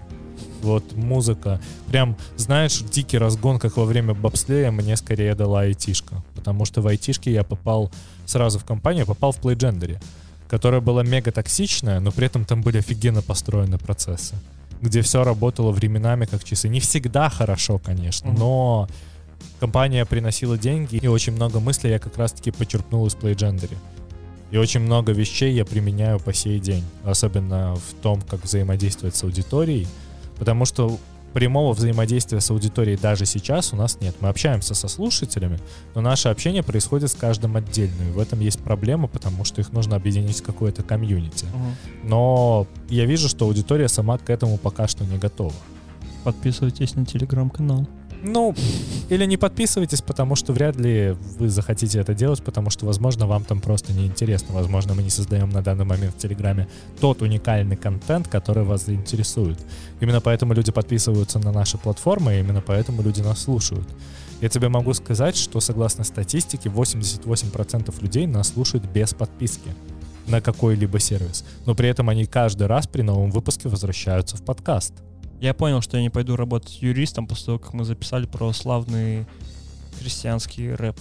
Вот музыка. Прям, знаешь, дикий разгон, как во время бобслея, мне скорее дала айтишка. Потому что в айтишке я попал сразу в компанию, попал в Playgendary, которая была мега токсичная, но при этом там были офигенно построены процессы. Где все работало временами как часы. Не всегда хорошо, конечно, но компания приносила деньги, и очень много мыслей я как раз-таки почерпнул из Playgendary. И очень много вещей я применяю по сей день, особенно в том, как взаимодействовать с аудиторией, потому что прямого взаимодействия с аудиторией даже сейчас у нас нет. Мы общаемся со слушателями, но наше общение происходит с каждым отдельно, и в этом есть проблема, потому что их нужно объединить в какое-то комьюнити. Мгм. Но я вижу, что аудитория сама к этому пока что не готова. Подписывайтесь на телеграм-канал. Ну, или не подписывайтесь, потому что вряд ли вы захотите это делать, потому что, возможно, вам там просто неинтересно. Возможно, мы не создаем на данный момент в Телеграме тот уникальный контент, который вас заинтересует. Именно поэтому люди подписываются на наши платформы, и именно поэтому люди нас слушают. Я тебе могу сказать, что согласно статистике, 88% людей нас слушают без подписки на какой-либо сервис. Но при этом они каждый раз при новом выпуске возвращаются в подкаст. Я понял, что я не пойду работать юристом после того, как мы записали про славный христианский рэп.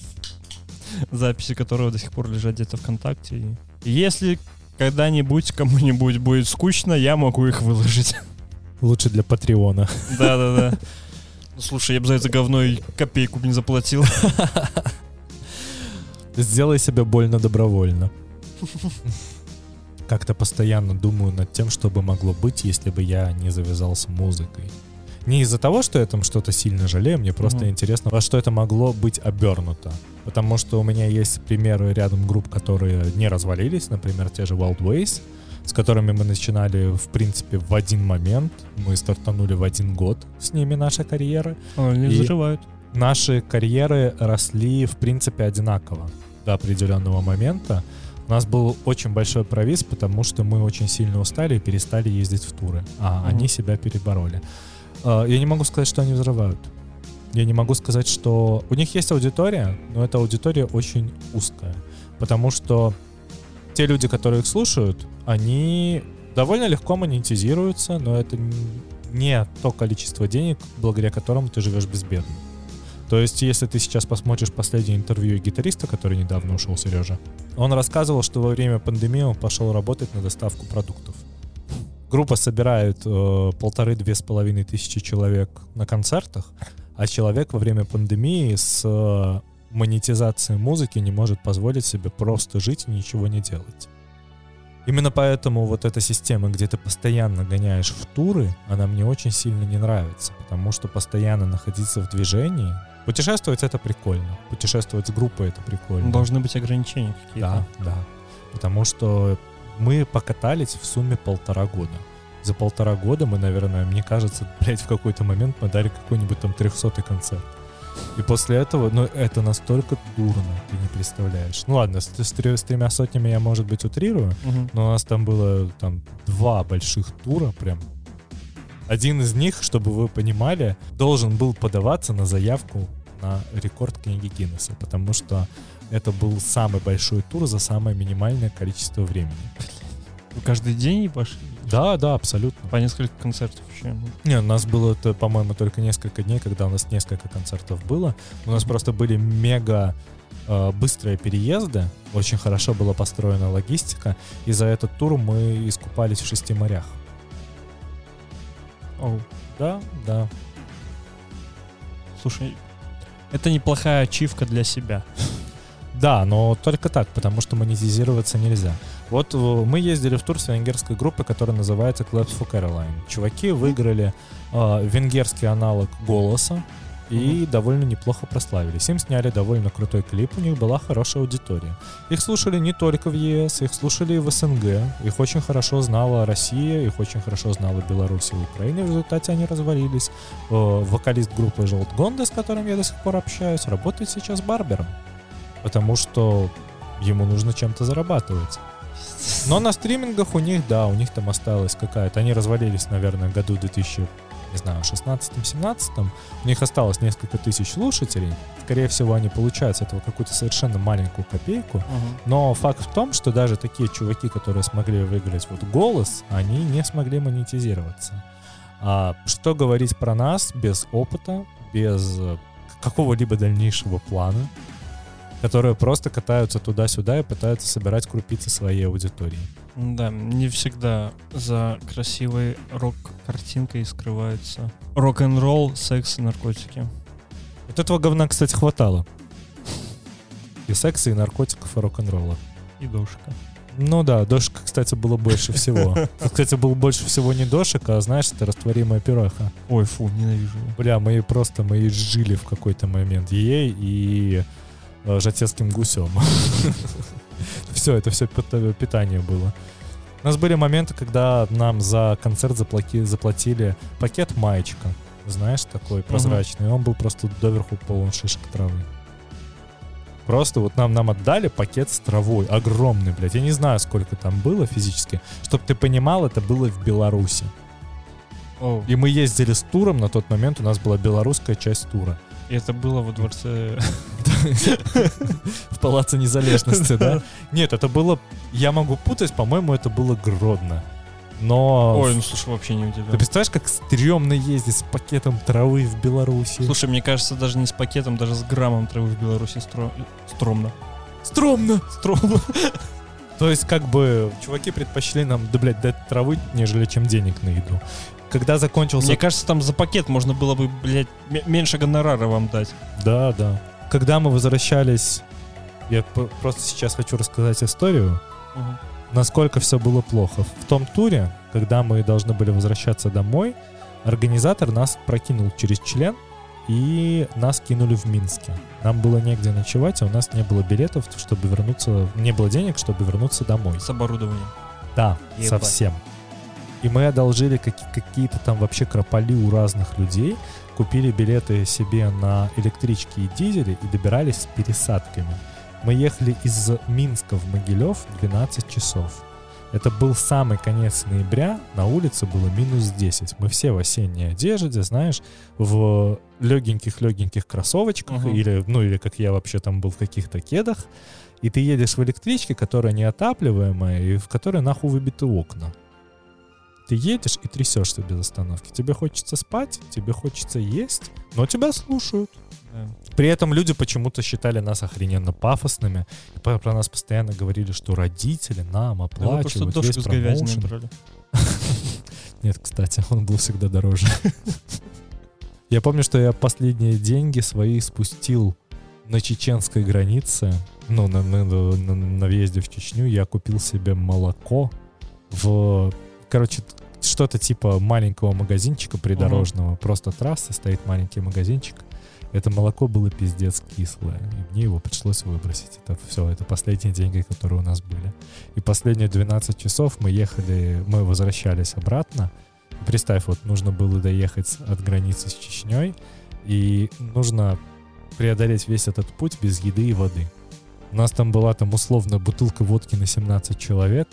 Записи которого до сих пор лежат где-то ВКонтакте. И Если когда-нибудь кому-нибудь будет скучно, я могу их выложить. Лучше для Патреона. Да-да-да. Ну, слушай, я бы за это говно и копейку бы не заплатил. Сделай себе больно добровольно. Как-то постоянно думаю над тем, что бы могло быть, если бы я не завязался музыкой. Не из-за того, что я там что-то сильно жалею, мне просто Мгм. интересно, во что это могло быть обернуто. Потому что у меня есть примеры рядом групп, которые не развалились, например, те же Wild Ways, с которыми мы начинали, в принципе, в один момент. Мы стартанули в один год с ними наши карьеры Они И- заживают. наши карьеры росли, в принципе, одинаково до определенного момента. У нас был очень большой провис, потому что мы очень сильно устали и перестали ездить в туры, а Мгм. они себя перебороли. А, Я не могу сказать, что они взрывают. я не могу сказать, что у них есть аудитория, но эта аудитория очень узкая, потому что те люди, которые их слушают, они довольно легко монетизируются, но это не то количество денег, благодаря которому ты живешь безбедно. То есть, если ты сейчас посмотришь последнее интервью гитариста, который недавно ушел, Сережа, он рассказывал, что во время пандемии он пошел работать на доставку продуктов. Группа собирает э, полторы-две с половиной тысячи человек на концертах, а человек во время пандемии с э, монетизацией музыки не может позволить себе просто жить и ничего не делать. Именно поэтому вот эта система, где ты постоянно гоняешь в туры, она мне очень сильно не нравится, потому что постоянно находиться в движении, Путешествовать это прикольно. Путешествовать с группой это прикольно. Должны быть ограничения какие-то. Да, да. Потому что мы покатались в сумме полтора года. За полтора года мы, наверное, мне кажется, блядь, в какой-то момент мы дали какой-нибудь там трехсотый концерт. И после этого, ну, это настолько дурно, ты не представляешь. Ну ладно, с, с, с тремя сотнями я, может быть, утрирую, угу. но у нас там было там два больших тура, прям один из них, чтобы вы понимали, должен был подаваться на заявку на рекорд книги Гиннесса, потому что это был самый большой тур за самое минимальное количество времени. Вы каждый день пошли? Да, да, абсолютно. По несколько концертов еще? Не, у нас было, это, по-моему, только несколько дней, когда у нас несколько концертов было. У нас просто были мега э, быстрые переезды, очень хорошо была построена логистика, и за этот тур мы искупались в шести морях. Оу. Да, да. Слушай, это неплохая ачивка для себя. Да, но только так, потому что монетизироваться нельзя. Вот э, мы ездили в тур с венгерской группой, которая называется Claps for Caroline. Чуваки выиграли э, венгерский аналог голоса и mm-hmm. довольно неплохо прославились. Им сняли довольно крутой клип, у них была хорошая аудитория. Их слушали не только в ЕС, их слушали и в СНГ, их очень хорошо знала Россия, их очень хорошо знала Беларусь и Украина, в результате они развалились. Вокалист группы Желт Гонда, с которым я до сих пор общаюсь, работает сейчас барбером, потому что ему нужно чем-то зарабатывать. Но на стримингах у них, да, у них там осталась какая-то... Они развалились, наверное, году 2000 не знаю, 16-17, у них осталось несколько тысяч слушателей, скорее всего, они получают с этого какую-то совершенно маленькую копейку, uh-huh. но факт в том, что даже такие чуваки, которые смогли выиграть вот голос, они не смогли монетизироваться. А что говорить про нас без опыта, без э, какого-либо дальнейшего плана, которые просто катаются туда-сюда и пытаются собирать крупицы своей аудитории. Да, не всегда за красивой рок-картинкой скрывается рок-н-ролл, секс и наркотики. Вот этого говна, кстати, хватало. И секса, и наркотиков, и рок-н-ролла. И дошка. Ну да, дошка, кстати, было больше всего. Кстати, было больше всего не дошек, а, знаешь, это растворимая пироха. Ой, фу, ненавижу. Бля, мы просто, мы жили в какой-то момент ей и э, жатецким гусем. Все, это все питание было. У нас были моменты, когда нам за концерт заплати, заплатили пакет маечка. Знаешь, такой прозрачный. Угу. Он был просто доверху полон шишек травы. Просто вот нам, нам отдали пакет с травой. Огромный, блядь. Я не знаю, сколько там было физически. Чтобы ты понимал, это было в Беларуси. Oh. И мы ездили с туром. На тот момент у нас была белорусская часть тура. И это было во дворце... В Палаце Незалежности, да? Нет, это было... Я могу путать, по-моему, это было Гродно. Но... Ой, ну слушай, вообще не удивляюсь. Ты представляешь, как стрёмно ездить с пакетом травы в Беларуси? Слушай, мне кажется, даже не с пакетом, даже с граммом травы в Беларуси стро... стромно. Стромно! Стромно. То есть, как бы, чуваки предпочли нам, да, блядь, дать травы, нежели чем денег на еду когда закончился... Мне кажется, там за пакет можно было бы, блядь, меньше гонорара вам дать. Да, да. Когда мы возвращались, я просто сейчас хочу рассказать историю, угу. насколько все было плохо. В том туре, когда мы должны были возвращаться домой, организатор нас прокинул через член, и нас кинули в Минске. Нам было негде ночевать, а у нас не было билетов, чтобы вернуться... Не было денег, чтобы вернуться домой. С оборудованием. Да, Ебать. совсем. И мы одолжили какие-то там вообще крополи у разных людей, купили билеты себе на электрички и дизели и добирались с пересадками. Мы ехали из Минска в Могилев 12 часов. Это был самый конец ноября, на улице было минус 10. Мы все в осенней одежде, знаешь, в легеньких-легеньких кроссовочках, Мгм. или, ну, или как я вообще там был в каких-то кедах, и ты едешь в электричке, которая неотапливаемая, и в которой нахуй выбиты окна. Ты едешь и трясешься без остановки. Тебе хочется спать, тебе хочется есть, но тебя слушают. Да. При этом люди почему-то считали нас охрененно пафосными. Про, про нас постоянно говорили, что родители нам Да оплачивают весь с говядиной промоушен. Нет, кстати, он был всегда дороже. Я помню, что я последние деньги свои спустил на чеченской границе, ну, на, на, на- на въезде в Чечню, я купил себе молоко в, короче, что-то типа маленького магазинчика придорожного. Просто трасса, стоит маленький магазинчик. Это молоко было пиздец кислое, и мне его пришлось выбросить. Это все, это последние деньги, которые у нас были. И последние 12 часов мы ехали, мы возвращались обратно. Представь, вот нужно было доехать от границы с Чечней, и нужно преодолеть весь этот путь без еды и воды. У нас там была там условно бутылка водки на 17 человек,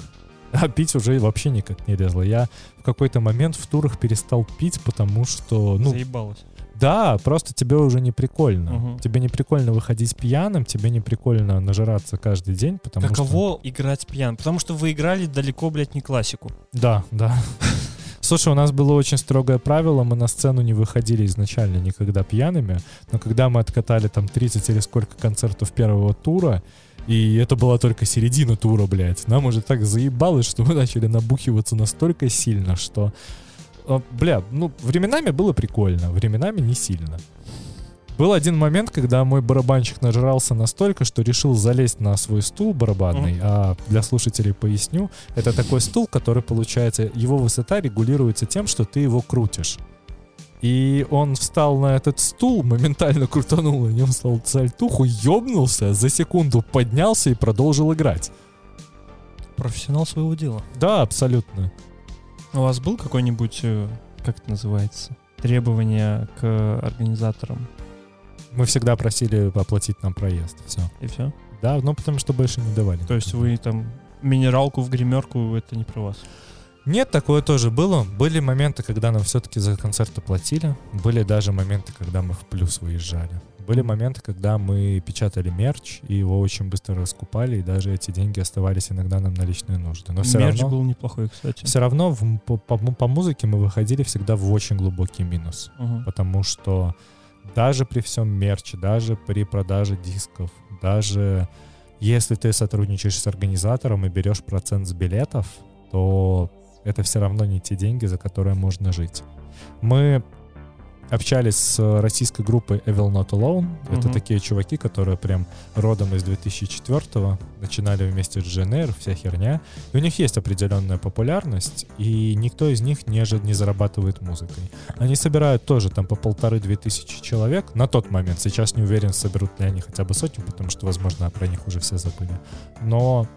а пить уже вообще никак не лезло. Я в какой-то момент в турах перестал пить, потому что, ну, Заебалось. да, просто тебе уже не прикольно. Мгм. Тебе не прикольно выходить пьяным, тебе не прикольно нажираться каждый день, потому что... Каково играть пьян? Потому что вы играли далеко, блядь, не классику. Да, да. Слушай, у нас было очень строгое правило, мы на сцену не выходили изначально никогда пьяными, но когда мы откатали там 30 или сколько концертов первого тура, и это была только середина тура, блядь, нам уже так заебалось, что мы начали набухиваться настолько сильно, что, э, бля, ну, временами было прикольно, временами не сильно. Был один момент, когда мой барабанщик нажрался настолько, что решил залезть на свой стул барабанный. А для слушателей поясню, это такой стул, который получается, его высота регулируется тем, что ты его крутишь. И он встал на этот стул, моментально крутанул на нем сальтуху, ёбнулся, за секунду поднялся и продолжил играть. Профессионал своего дела. Да, абсолютно. У вас был какой-нибудь, э, как это называется, требование к организаторам? Мы всегда просили оплатить нам проезд. Все. И все? Да, ну потому что больше не давали. То есть вы там минералку в гримерку, это не про вас? Нет, такое тоже было. Были моменты, когда нам все-таки за концерты платили. Были даже моменты, когда мы в плюс выезжали. Были моменты, когда мы печатали мерч, и его очень быстро раскупали, и даже эти деньги оставались иногда нам на личные нужды. Но все Мерч равно, был неплохой, кстати. все равно в- по, по- по музыке мы выходили всегда в очень глубокий минус. Мгм. Потому что даже при всем мерче, даже при продаже дисков, даже если ты сотрудничаешь с организатором и берешь процент с билетов, то это все равно не те деньги, за которые можно жить. Мы общались с российской группой Evil Not Alone. Это Мгм. такие чуваки, которые прям родом из 2004-го, начинали вместе с GNR, вся херня. И у них есть определенная популярность, и никто из них не, не зарабатывает музыкой. Они собирают тоже там по полторы-две тысячи человек на тот момент. Сейчас не уверен, соберут ли они хотя бы сотню, потому что, возможно, про них уже все забыли. Но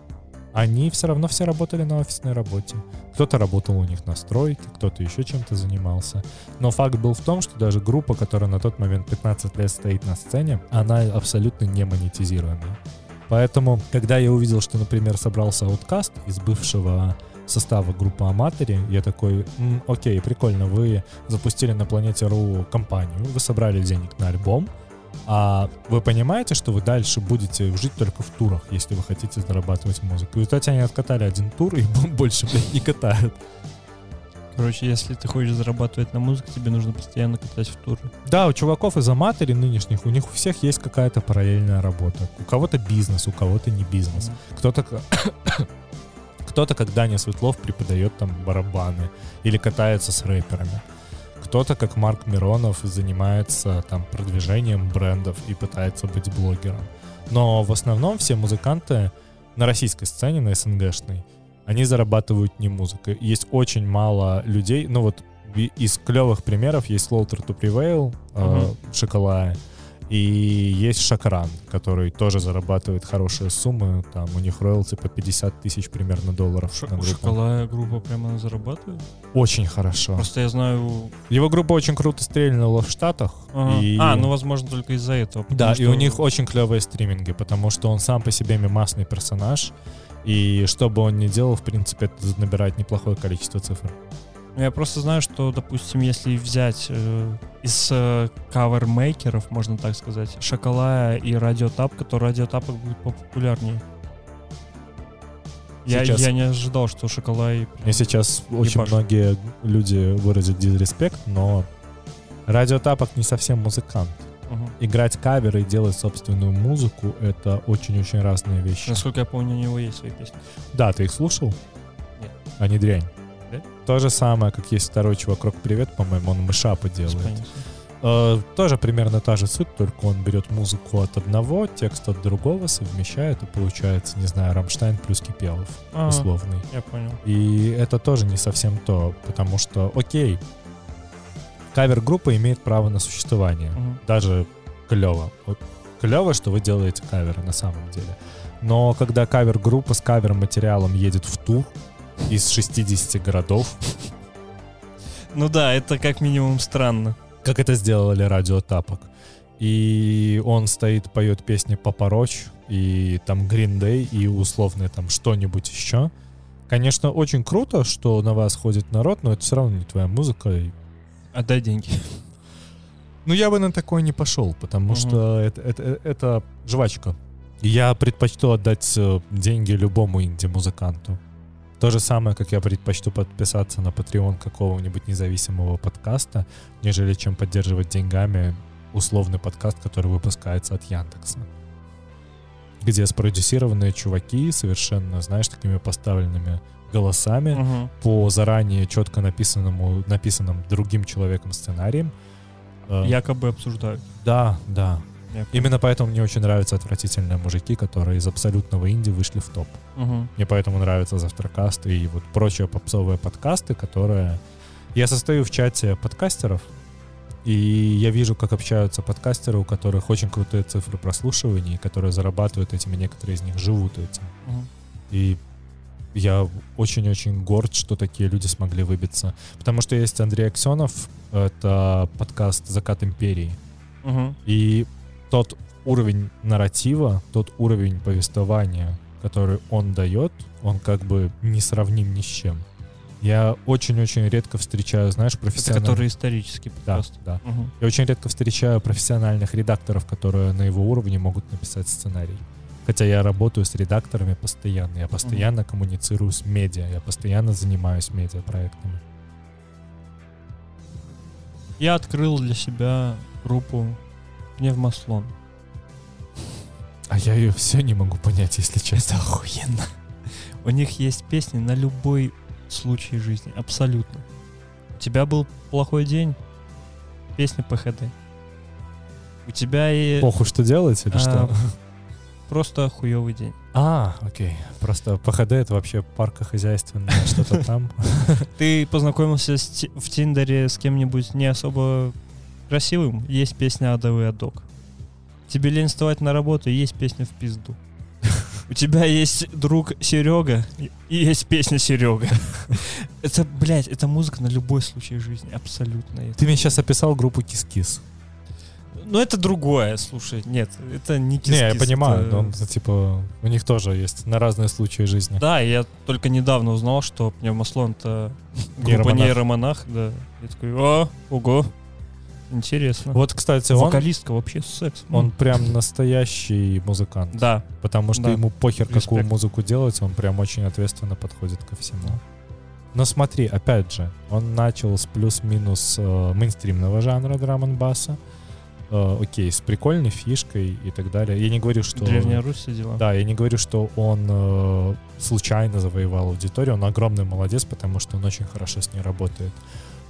они все равно все работали на офисной работе. Кто-то работал у них на стройке, кто-то еще чем-то занимался. Но факт был в том, что даже группа, которая на тот момент 15 лет стоит на сцене, она абсолютно не монетизируемая. Поэтому, когда я увидел, что, например, собрался ауткаст из бывшего состава группы Аматори, я такой, «М, окей, прикольно, вы запустили на планете РУ компанию, вы собрали денег на альбом, а вы понимаете, что вы дальше будете жить только в турах, если вы хотите зарабатывать музыку. И, кстати, они откатали один тур и больше, блядь, не катают. Короче, если ты хочешь зарабатывать на музыке, тебе нужно постоянно катать в туры. Да, у чуваков из Аматори нынешних, у них у всех есть какая-то параллельная работа. У кого-то бизнес, у кого-то не бизнес. Кто-то кто-то, как Даня Светлов, преподает там барабаны или катается с рэперами. Кто-то, как Марк Миронов, занимается там продвижением брендов и пытается быть блогером. Но в основном все музыканты на российской сцене, на СНГшной, они зарабатывают не музыкой. Есть очень мало людей, ну вот из клевых примеров есть Slaughter to Prevail, э, Мгм. Шоколая, И есть Шакран, который тоже зарабатывает хорошие суммы. Там у них роялти по 50 тысяч примерно долларов. Ш- у. Шоколая группа прямо зарабатывает? Очень хорошо. Просто я знаю... Его группа очень круто стрельнула в Штатах. Ага. И... А, ну, возможно, только из-за этого. Да, и что- у них очень клевые стриминги, потому что он сам по себе мемасный персонаж. И что бы он ни делал, в принципе, это набирает неплохое количество цифр. Ну, Я просто знаю, что, допустим, если взять э, из э, кавермейкеров, можно так сказать, Шоколая и Радиотапка, то Радиотапок будет популярнее. Я, Сейчас- я не ожидал, что Шоколай... Мне сейчас очень многие люди выразят дизреспект, но радиотапок не совсем музыкант. Мгм. Играть каверы и делать собственную музыку — это очень-очень разные вещи. Насколько я помню, у него есть свои песни. Да, ты их слушал? Нет. А не дрянь. То же самое, как есть второй чувак Привет, по-моему, он мышапы делает. понятия. Э, тоже примерно та же суть, только он берет музыку от одного, текст от другого, совмещает, и получается, не знаю, Рамштайн плюс Кипелов, А, условный. Я понял. И это тоже не совсем то, потому что, окей, кавер-группа имеет право на существование. Мгм. Даже клево. Вот клево, что вы делаете каверы на самом деле. Но когда кавер-группа с кавер-материалом едет в тур из 60 городов, Ну да, это как минимум странно. как это сделали Радио Тапок, и он стоит, поет песни «Папороч», и там Green Day, и условно там что-нибудь еще. Конечно, очень круто, что на вас ходит народ, но это все равно не твоя музыка. Отдай деньги. Ну, я бы на такое не пошел, потому Мгм. что это, это, это жвачка. Я предпочту отдать э, деньги любому инди-музыканту. То же самое, как я предпочту подписаться на Patreon какого-нибудь независимого подкаста, нежели чем поддерживать деньгами условный подкаст, который выпускается от Яндекса. Где спродюсированные чуваки совершенно, знаешь, такими поставленными голосами Мгм. по заранее четко написанному, написанным другим человеком сценарием. Э, Якобы обсуждают. да, да. Именно поэтому мне очень нравятся отвратительные мужики, которые из абсолютного инди вышли в топ. Мгм. Мне поэтому нравятся завтракасты и вот прочие попсовые подкасты, которые... Я состою в чате подкастеров, и я вижу, как общаются подкастеры, у которых очень крутые цифры прослушиваний, которые зарабатывают этим, и некоторые из них живут этим. Мгм. И я очень-очень горд, что такие люди смогли выбиться. Потому что есть Андрей Аксенов, это подкаст «Закат империи». Мгм. И тот уровень нарратива, тот уровень повествования, который он дает, он как бы несравним ни с чем. Я очень-очень редко встречаю, знаешь, Это профессиональных... который исторический Да, подкаст. да. Мгм. Я очень редко встречаю профессиональных редакторов, которые на его уровне могут написать сценарий. Хотя я работаю с редакторами постоянно, я постоянно коммуницирую с медиа, я постоянно занимаюсь медиапроектами. Я открыл для себя группу Пневмослон. А я ее все не могу понять, если честно. Это охуенно. У них есть песни на любой случай жизни. Абсолютно. У тебя был плохой день? Песня ПХД. У тебя и Похуй, что делать или а, что? просто хуевый день. А, окей. Просто ПХД это вообще паркохозяйственное что-то там. Ты познакомился в Тиндере с кем-нибудь не особо красивым? Есть песня «Адовый адок». Тебе лень вставать на работу, есть песня «В пизду». У тебя есть друг Серега, и есть песня Серега. Это, блядь, это музыка на любой случай жизни, абсолютно. Ты мне сейчас описал группу Кис-Кис. Ну, это другое, слушай, нет, это не Не, я понимаю, это- но он, типа, у них тоже есть на разные случаи жизни. Да, я только недавно узнал, что Пневмослон это группа Нейромонах. нейромонах, да. Я такой, о, ого, интересно. Вот, кстати, он, Вокалистка вообще секс. он М. прям настоящий музыкант. Да, Потому что Да. ему похер, какую Респект. музыку делать, он прям очень ответственно подходит ко всему. Но смотри, опять же, он начал с плюс-минус э, мейнстримного жанра драм баса Э, окей, с прикольной фишкой и так далее. Я не говорю, что... Древняя Русь все дела. Да, я не говорю, что он э, случайно завоевал аудиторию. Он огромный молодец, потому что он очень хорошо с ней работает.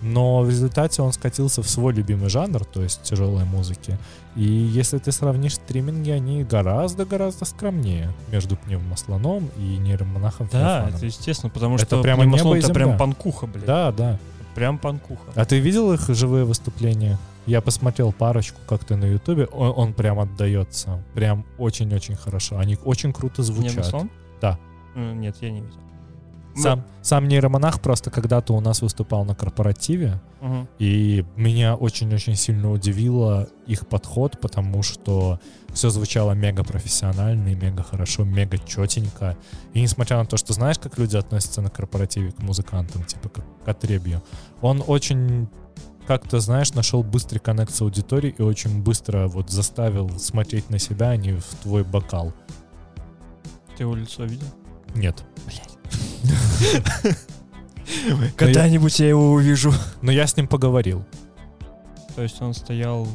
Но в результате он скатился в свой любимый жанр, то есть тяжелой музыки. И если ты сравнишь стриминги, они гораздо-гораздо скромнее между пневмослоном и нейромонахом Да, Феофаном. это естественно, потому Это что прямо Пневмослон это прям панкуха, блядь. Да, да. Прям панкуха. А ты видел их живые выступления? Я посмотрел парочку как-то на Ютубе, он, он прям отдается, прям очень-очень хорошо. Они очень круто звучат. слон? Да. Э, Нет, я не видел. Сам, сам нейромонах просто когда-то у нас выступал на корпоративе, Мгм. и меня очень-очень сильно удивило их подход, потому что все звучало мега профессионально и мега хорошо, мега четенько. И несмотря на то, что знаешь, как люди относятся на корпоративе к музыкантам, типа как к отребью, он очень как-то, знаешь, нашел быстрый коннект с аудиторией и очень быстро вот заставил смотреть на себя, а не в твой бокал. Ты его лицо видел? Нет. Когда-нибудь я его увижу. Но я с ним поговорил. То есть он стоял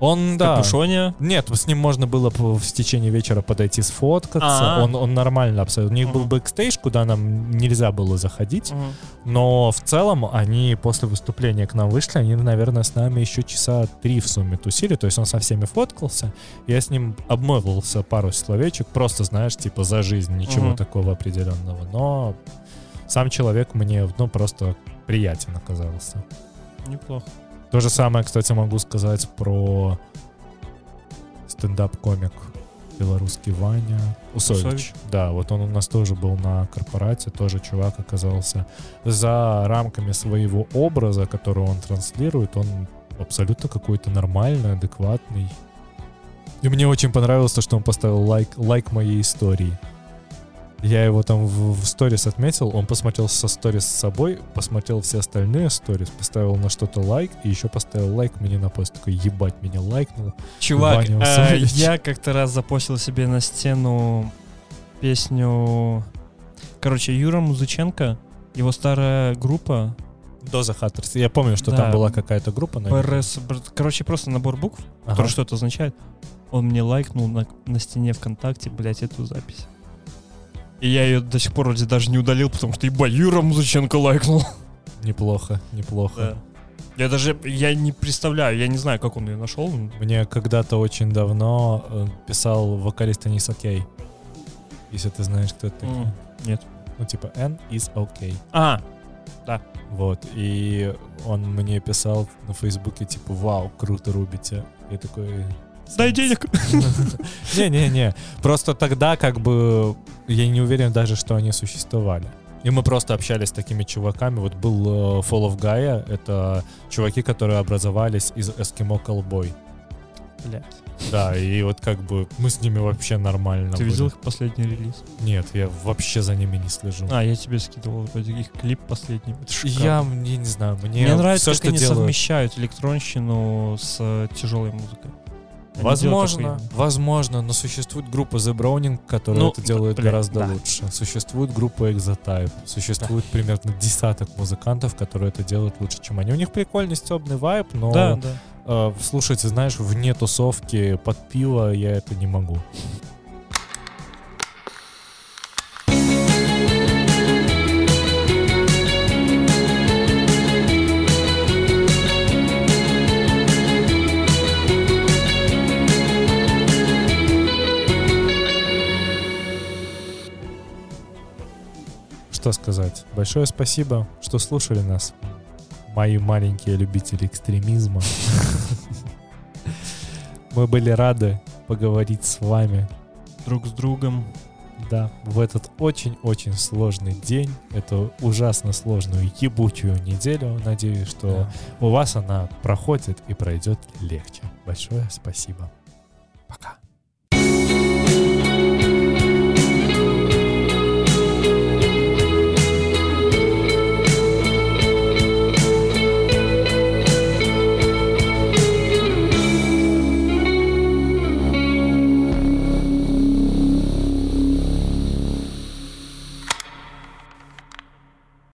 Он, в да, капюшоне. Нет, с ним можно было в течение вечера подойти сфоткаться. А. Он, он нормально абсолютно. У них был бэкстейдж, куда нам нельзя было заходить. Мгм. Но в целом они после выступления к нам вышли, они, наверное, с нами еще часа три в сумме тусили. То есть он со всеми фоткался. Я с ним обмолвился пару словечек. Просто, знаешь, типа за жизнь. Ничего Мгм. такого определенного. Но сам человек мне, ну, просто приятен оказался. Неплохо. То же самое, кстати, могу сказать про стендап-комик белорусский Ваня Усович. Усович. Да, вот он у нас тоже был на корпорате, тоже чувак оказался за рамками своего образа, который он транслирует, он абсолютно какой-то нормальный, адекватный. И мне очень понравилось то, что он поставил лайк, лайк моей истории. Я его там в, в сторис отметил, он посмотрел со сторис с собой, посмотрел все остальные сторис, поставил на что-то лайк и еще поставил лайк мне на пост. Такой, ебать, меня лайкнул. Чувак, Усович. я как-то раз запостил себе на стену песню... Короче, Юра Музыченко, его старая группа, Доза Хаттерс. Я помню, что Да. там была какая-то группа. ПРС, короче, просто набор букв, Ага. который что-то означает. Он мне лайкнул на, на стене ВКонтакте, блядь, эту запись. И я ее до сих пор вроде даже не удалил, потому что, ебать, Юра Музыченко лайкнул. Неплохо, неплохо. Я даже, я не представляю, я не знаю, как он ее нашел. Мне когда-то очень давно э, писал вокалист Анис Окей. Если ты знаешь, кто это. М, Нет. Ну, типа, N is okay. А, Вот. И он мне писал на Фейсбуке, типа, вау, круто рубите. Я такой... дай денег. Не-не-не. Просто тогда как бы я не уверен даже, что они существовали. И мы просто общались с такими чуваками. Вот был э, Fall of Gaia. Это чуваки, которые образовались из Эскимо Колбой. Блядь. Да, и вот как бы мы с ними вообще нормально Ты были. видел их последний релиз? Нет, я вообще за ними не слежу. А, я тебе скидывал вроде их клип последний. Я, мне не знаю, мне, Мне нравится, все, как что они делают. совмещают электронщину с э, тяжелой музыкой. Возможно, возможно, но существует группа The Browning, которая Ну, это делает блин, гораздо да. лучше. Существует группа Exotype. Существует примерно десяток музыкантов, которые это делают лучше, чем они. У них прикольный стебный вайб, но Да, да. э, слушать, знаешь, вне тусовки под пиво я это не могу. Что сказать? Большое спасибо, что слушали нас, мои маленькие любители экстремизма. Мы были рады поговорить с вами, Друг с другом. да, в этот очень-очень сложный день, эту ужасно сложную ебучую неделю. Надеюсь, что у вас она проходит и пройдет легче. Большое спасибо. Пока.